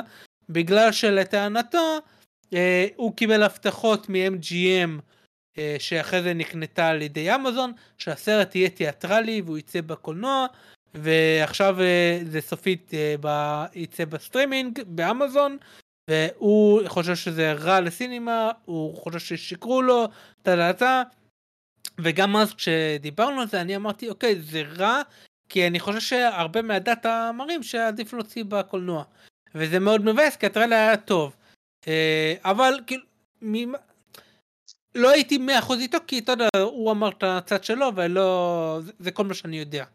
בגלל שלטענתו אה, הוא קיבל הבטחות מ-MGM אה, שאחרי זה נקנתה על ידי אמזון, שהסרט יהיה תיאטרלי והוא יצא בקולנוע, ועכשיו אה, זה סופית אה, ב... יצא בסטרימינג באמזון, והוא חושב שזה רע ל cinema, הוא חושב ששיקרו לו, טה וגם אז כשדיברנו על זה אני אמרתי אוקיי זה רע כי אני חושב שהרבה מהדאטה מראים שעדיף להוציא בקולנוע וזה מאוד מבאס כי הטרייל היה טוב אה, אבל כאילו ממה... לא הייתי מאה אחוז איתו כי אתה יודע הוא אמר את הצד שלו ולא זה, זה כל מה שאני יודע.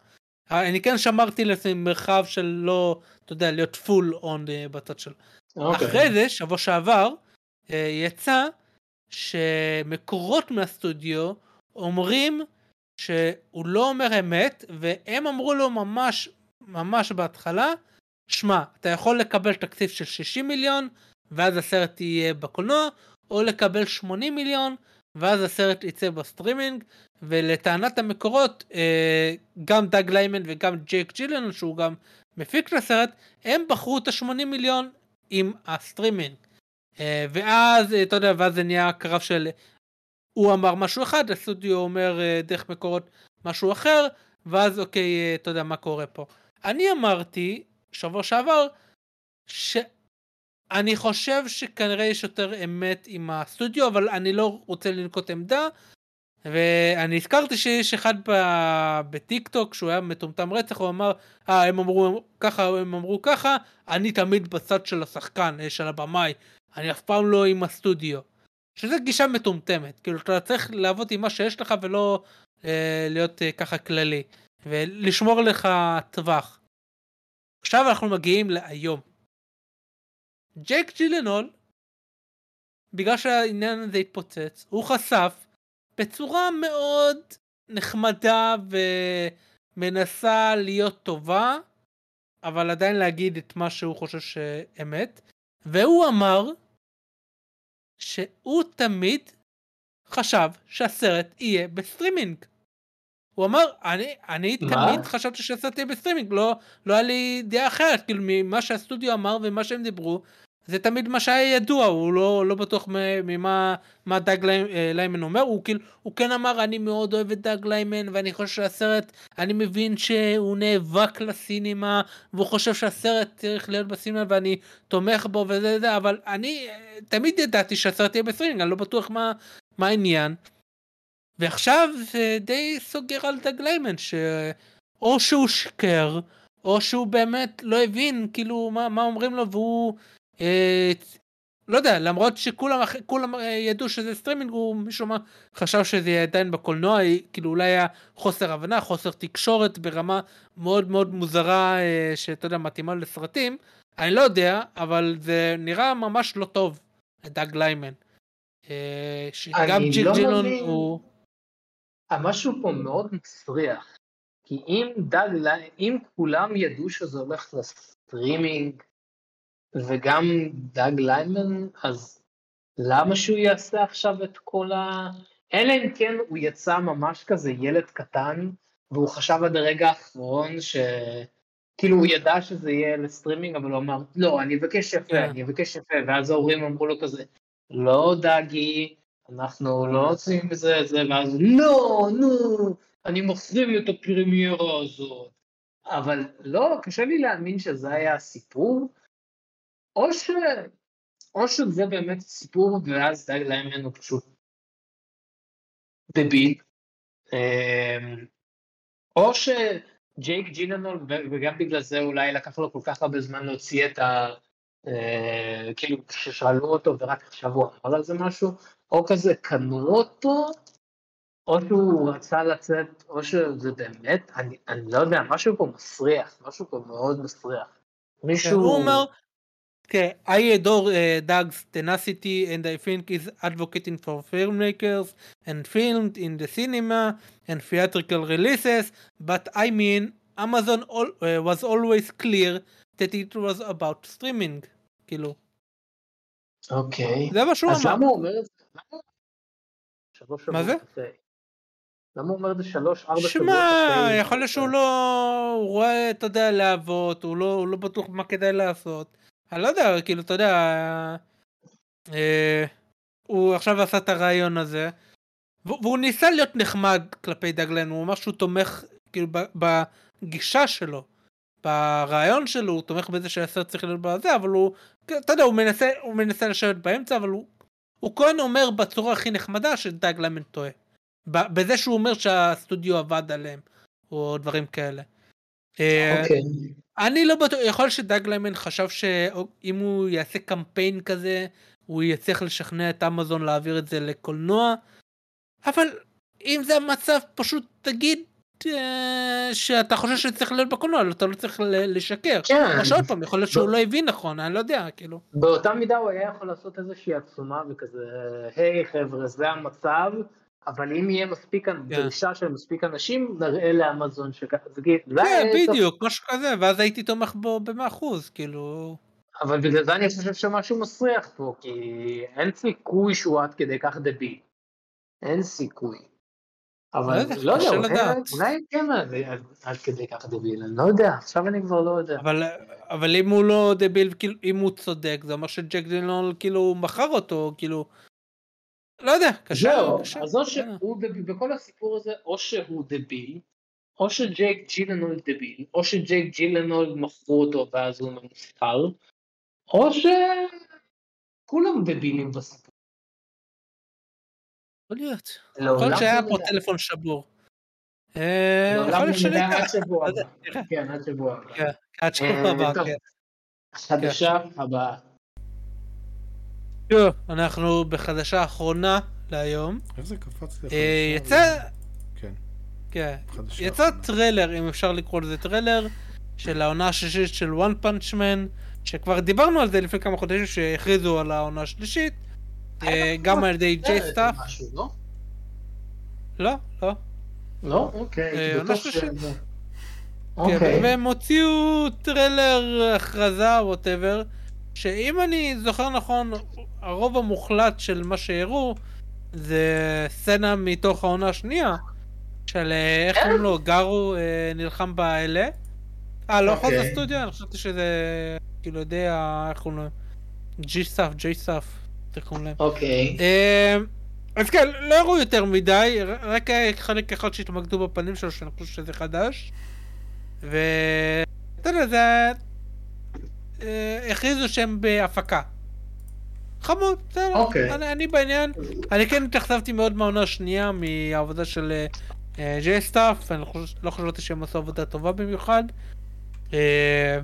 אני כן שמרתי לעצמי מרחב של לא אתה יודע להיות פול און בצד שלו. Okay. אוקיי. אחרי זה, שבוע שעבר, אה, יצא שמקורות מהסטודיו אומרים שהוא לא אומר אמת, והם אמרו לו ממש ממש בהתחלה, שמע, אתה יכול לקבל תקציב של 60 מיליון, ואז הסרט יהיה בקולנוע, או לקבל 80 מיליון, ואז הסרט יצא בסטרימינג, ולטענת המקורות, אה, גם דאג ליימן וגם ג'ייק ג'ילנהול, שהוא גם מפיק לסרט, הם בחרו את ה-80 מיליון עם הסטרימינג. אה, ואז, אתה יודע, ואז זה נהיה קרב של... הוא אמר משהו אחד, הסטודיו אומר דרך מקורות משהו אחר, ואז אוקיי, אתה יודע מה קורה פה. אני אמרתי, שבוע שעבר, שאני חושב שכנראה יש יותר אמת עם הסטודיו, אבל אני לא רוצה לנקוט עמדה, ואני הזכרתי שיש אחד בטיק טוק שהוא היה מטומטם רצח הוא אמר אה הם אמרו ככה הם אמרו ככה אני תמיד בצד של השחקן אה, של הבמאי אני אף פעם לא עם הסטודיו. שזה גישה מטומטמת כאילו אתה צריך לעבוד עם מה שיש לך ולא אה, להיות אה, ככה כללי ולשמור לך טווח. עכשיו אנחנו מגיעים להיום. ג'ייק ג'ילנול בגלל שהעניין הזה התפוצץ הוא חשף בצורה מאוד נחמדה ומנסה להיות טובה, אבל עדיין להגיד את מה שהוא חושב שאמת. והוא אמר שהוא תמיד חשב שהסרט יהיה בסטרימינג. הוא אמר, אני, אני תמיד חשבתי שהסרט יהיה בסטרימינג, לא, לא היה לי דעה אחרת, כאילו ממה שהסטודיו אמר ומה שהם דיברו, זה תמיד מה שהיה ידוע, הוא לא, לא בטוח ממה מה דאג אה, ליימן אומר, הוא כאילו, הוא כן אמר אני מאוד אוהב את דאג ליימן ואני חושב שהסרט, אני מבין שהוא נאבק ל cinema והוא חושב שהסרט צריך להיות ב cinema ואני תומך בו וזה זה, אבל אני אה, תמיד ידעתי שהסרט יהיה בסטרימינג, אני לא בטוח מה, מה העניין. ועכשיו זה די סוגר על דאג ליימן, שאו שהוא שיקר, או שהוא באמת לא הבין כאילו מה, מה אומרים לו והוא לא יודע, למרות שכולם כולם אה, ידעו שזה סטרימינג, הוא מישהו מה חשב שזה יהיה עדיין בקולנוע, כאילו אולי היה חוסר הבנה, חוסר תקשורת ברמה מאוד מאוד מוזרה, אה, שאתה יודע, מתאימה לסרטים, אני לא יודע, אבל זה נראה ממש לא טוב, דאג ליימן. גם ג'ייק ג'ילנהול הוא... המשהו פה מאוד מסריח, כי אם דאג, אם כולם ידעו שזה הולך לסטרימינג, וגם דאג ליימן, אז למה שהוא יעשה עכשיו את כל ה... אלא אם כן הוא יצא ממש כזה ילד קטן, והוא חשב עד הרגע האחרון ש... כאילו הוא ידע שזה יהיה לסטרימינג, אבל הוא אמר, לא, אני אבקש יפה, כן. אני אבקש יפה, ואז ההורים אמרו לו כזה, לא דאגי, אנחנו לא עושים בזה, זה, ואז, לא, נו, אני מחרים את הפרמיירה הזאת. אבל לא, קשה לי להאמין שזה היה הסיפור, או, ש... או שזה באמת סיפור ואז דאג להם הוא פשוט דביל, אמ, או שג'ייק ג'יננול, וגם בגלל זה אולי לקח לו כל כך הרבה זמן להוציא את ה... אה, כאילו כששאלו אותו ורק עכשיו הוא אמר על זה משהו, או כזה קנו אותו, או שהוא רצה לצאת, או שזה באמת, אני, אני לא יודע, משהו פה מסריח, משהו פה מאוד מסריח. מישהו... הוא אומר, Okay, I adore uh, Doug's tenacity and I think is advocating for filmmakers and filmed in the cinema and theatrical releases, but I mean, Amazon all, uh, was always clear that it was about streaming, כאילו. אוקיי. זה מה שהוא אמר. אז למה הוא אומר את זה? מה זה? למה הוא אומר את זה שלוש, ארבע שבועות? שמע, יכול להיות שהוא לא... הוא רואה, אתה יודע, להבות, הוא לא, הוא לא בטוח מה כדאי לעשות. אני לא יודע, כאילו, אתה יודע, אה, הוא עכשיו עשה את הרעיון הזה, והוא ניסה להיות נחמד כלפי דגלן, הוא אמר שהוא תומך, כאילו, בגישה שלו, ברעיון שלו, הוא תומך בזה שהסרט צריך להיות בזה, אבל הוא, אתה יודע, הוא מנסה, הוא מנסה לשבת באמצע, אבל הוא, הוא כהן אומר בצורה הכי נחמדה שדגלמן טועה. בזה שהוא אומר שהסטודיו עבד עליהם, או דברים כאלה. אה, אוקיי. אני לא בטוח, יכול להיות שדאג ליימן חשב שאם הוא יעשה קמפיין כזה, הוא יצליח לשכנע את אמזון להעביר את זה לקולנוע, אבל אם זה המצב, פשוט תגיד אה, שאתה חושב שצריך להיות בקולנוע, אתה לא צריך לשקר. כן. או שעוד פעם, יכול להיות שהוא לא הבין נכון, אני לא יודע, כאילו. באותה מידה הוא היה יכול לעשות איזושהי עצומה וכזה, היי חבר'ה, זה המצב. אבל אם יהיה מספיק, כן. דרישה של מספיק אנשים, נראה לאמזון שככה, זה כאילו, כן, בדיוק, משהו כזה, ואז הייתי תומך בו במאה אחוז, כאילו... אבל בגלל זה אני חושב שמשהו מסריח פה, כי אין סיכוי שהוא עד כדי כך דביל. אין סיכוי. אבל לא יודע, אולי כן עד כדי כך דביל, אני לא יודע, עכשיו אני כבר לא יודע. אבל אבל אם הוא לא דביל, כאילו, אם הוא צודק, זה אומר שג'ק דילנול כאילו מכר אותו, כאילו... לא יודע, קשה. זהו, אז או שהוא דביל, בכל הסיפור הזה, או שהוא דביל, או שג'ק ג'ילנול דביל, או שג'ק ג'ילנול מכרו אותו ואז הוא ממוסחר, או שכולם דבילים בסיפור. יכול להיות. יכול להיות שהיה פה טלפון שבור. אה, יכול להיות שאני... עד שבוע הבא. כן, עד שבוע הבא. כן, עד שבוע אה, הבא, כן. חדשה הבאה. אנחנו בחדשה אחרונה להיום. איך זה קפץ לי? אה, יצא... כן. כן. יצא טריילר, אם אפשר לקרוא לזה טריילר, של העונה השלישית של One Punch Man, שכבר דיברנו על זה לפני כמה חודשים שהכריזו על העונה השלישית, גם על ידי J.C. Staff. לא? לא, לא. לא? אוקיי. עונה שלישית. אוקיי. והם הוציאו טריילר הכרזה whatever, שאם אני זוכר נכון, הרוב המוחלט של מה שהראו זה סצנה מתוך העונה השנייה, של איך כן? קוראים לו, גארו נלחם באלה. אה, לא חוזר אוקיי. סטודיו? אני חשבתי שזה כאילו יודע איך קוראים לו, J.C. Staff, J.C. Staff, איך קוראים להם. אוקיי. אז כן, לא הראו יותר מדי, רק חלק אחד שהתמקדו בפנים שלו, שאני חושב שזה חדש. ואתה יודע, זה... אה, הכריזו שהם בהפקה. חמוד, בסדר. אוקיי. אני, אני בעניין. אני כן התאכזבתי מאוד מהעונה השנייה, מהעבודה של J.C. אה, Staff, אני חושב, לא חשבתי שהם עשו עבודה טובה במיוחד. אה,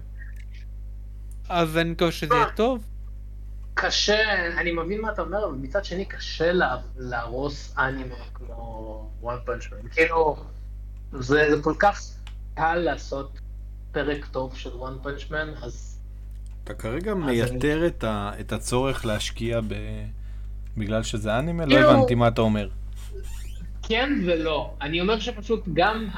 אז אני מקווה שזה יהיה טוב. קשה, אני מבין מה אתה אומר, אבל מצד שני קשה לה, להרוס אנימה כמו וואן פאנץ' מן. כאילו, זה, זה כל כך קל לעשות פרק טוב של וואן פאנץ' מן, אז... אתה כרגע מייתר אני... את, ה, את הצורך להשקיע ב... בגלל שזה אנימה? לא כאילו... לא הבנתי מה אתה אומר. כן ולא. אני אומר שפשוט גם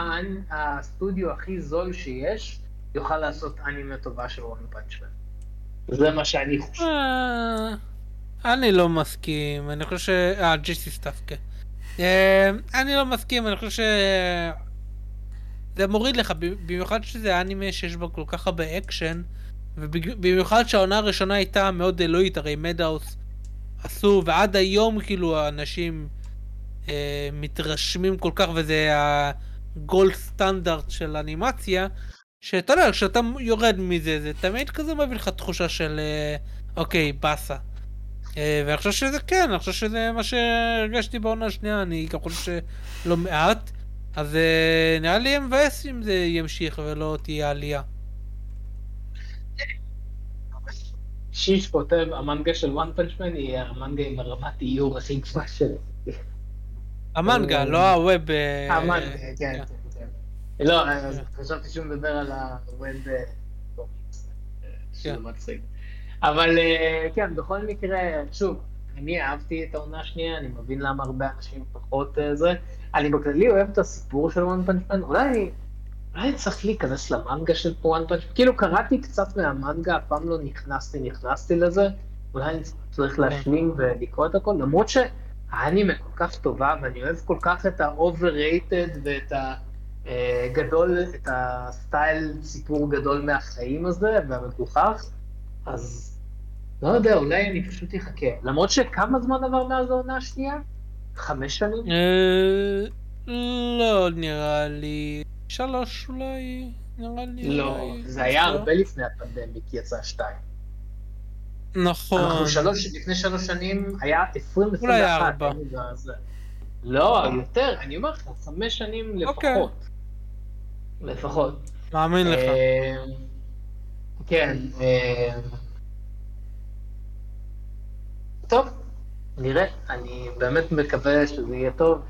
הסטודיו הכי זול שיש, יוכל לעשות אנימה טובה של One Punch Man. זה מה שאני חושב. אה, אני לא מסכים, אני חושב ש... אה, J.C. Staff, כן. אה, אני לא מסכים, אני חושב ש... זה מוריד לך, במיוחד שזה אנימה שיש בו כל כך הרבה אקשן, ובמיוחד שהעונה הראשונה הייתה מאוד אלוהית, הרי Madhouse עשו, ועד היום כאילו האנשים אה, מתרשמים כל כך, וזה הגולד סטנדרט של אנימציה, שאתה יודע, כשאתה יורד מזה, זה תמיד כזה מביא לך תחושה של אה, אוקיי, באסה. אה, ואני חושב שזה כן, אני חושב שזה מה שהרגשתי בעונה השנייה, אני גם חושב שלא מעט. אז אה, נראה לי מבאס אם זה ימשיך ולא תהיה עלייה. שיש כותב, המנגה של וואן פנצ'מן היא המנגה עם הרמת איור הכי גבוהה שלי. המנגה, לא הווב. המנגה, כן. כן. לא, חשבתי שהוא מדבר על הווב מצחיק. אבל אה, כן, בכל מקרה, שוב, אני אהבתי את העונה השנייה, אני מבין למה הרבה אנשים פחות אה, זה. אני בכללי אוהב את הסיפור של וואן פאנץ' מן, אולי, אולי צריך להיכנס למנגה של וואן פאנץ' כאילו קראתי קצת מהמנגה, אף פעם לא נכנסתי, נכנסתי לזה, אולי אני צריך להשלים ולקרוא את הכל, למרות שהאנימה כל כך טובה, ואני אוהב כל כך את ה-overrated ואת ה... אה, גדול, את הסטייל סיפור גדול מהחיים הזה, והמגוחך, אז לא יודע, אולי אני פשוט אחכה. למרות שכמה זמן עבר מאז העונה השנייה? חמש שנים? אה, לא נראה לי. שלוש אולי, נראה לי. לא, זה היה הרבה לפני הפנדמיק יצא שתיים. נכון. אנחנו שלוש, לפני שלוש שנים היה עשרים אולי היה ארבע. לא, יותר, אני אומר לך, חמש שנים אוקיי. לפחות. לפחות. מאמין לך. אה, כן. אה, טוב, נראה. אני באמת מקווה שזה יהיה טוב.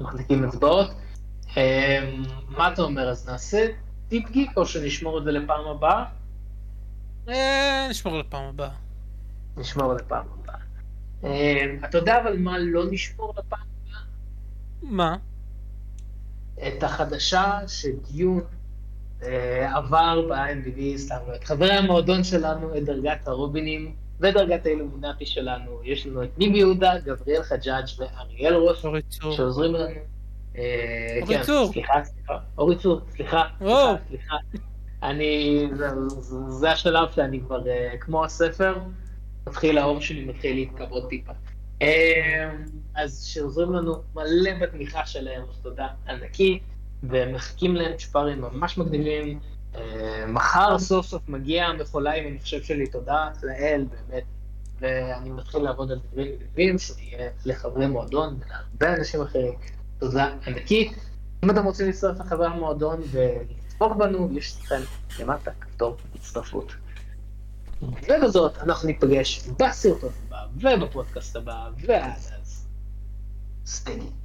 מחזיקים אצבעות. אה, מה אתה אומר, אז נעשה טיפ גיק או שנשמור את זה לפעם הבאה? נשמור לפעם הבאה. נשמור לפעם הבאה. אתה יודע אבל מה לא נשמור לפעם הבאה? מה? את החדשה שדיון אה, עבר ב-IMDb, סתם לא, את חברי המועדון שלנו, את דרגת הרובינים ודרגת האילומינטי שלנו. יש לנו את ניב יהודה, גבריאל חג'אג' ואריאל רוס, שעוזרים לנו. אה, אורי כן, צור. סליחה, סליחה. אורי צור, סליחה, סליחה, אני, זה, זה השלב שאני כבר, אה, כמו הספר, מתחיל, האור שלי מתחיל להתכבות טיפה. אה, אז שעוזרים לנו מלא בתמיכה שלהם, אז תודה ענקי, ומחכים להם צ'פרים ממש מגניבים. מחר סוף סוף מגיע המכולה עם המחשב שלי, תודה לאל, באמת. ואני מתחיל לעבוד על דברים מגניבים, שיהיה לחברי מועדון ולהרבה אנשים אחרים. תודה ענקית. אם אתם רוצים להצטרף לחברי המועדון ולצפות בנו, יש לכם למטה כפתור הצטרפות. ובזאת אנחנו ניפגש בסרטון הבא ובפודקאסט הבא, ועד אז, סטייק.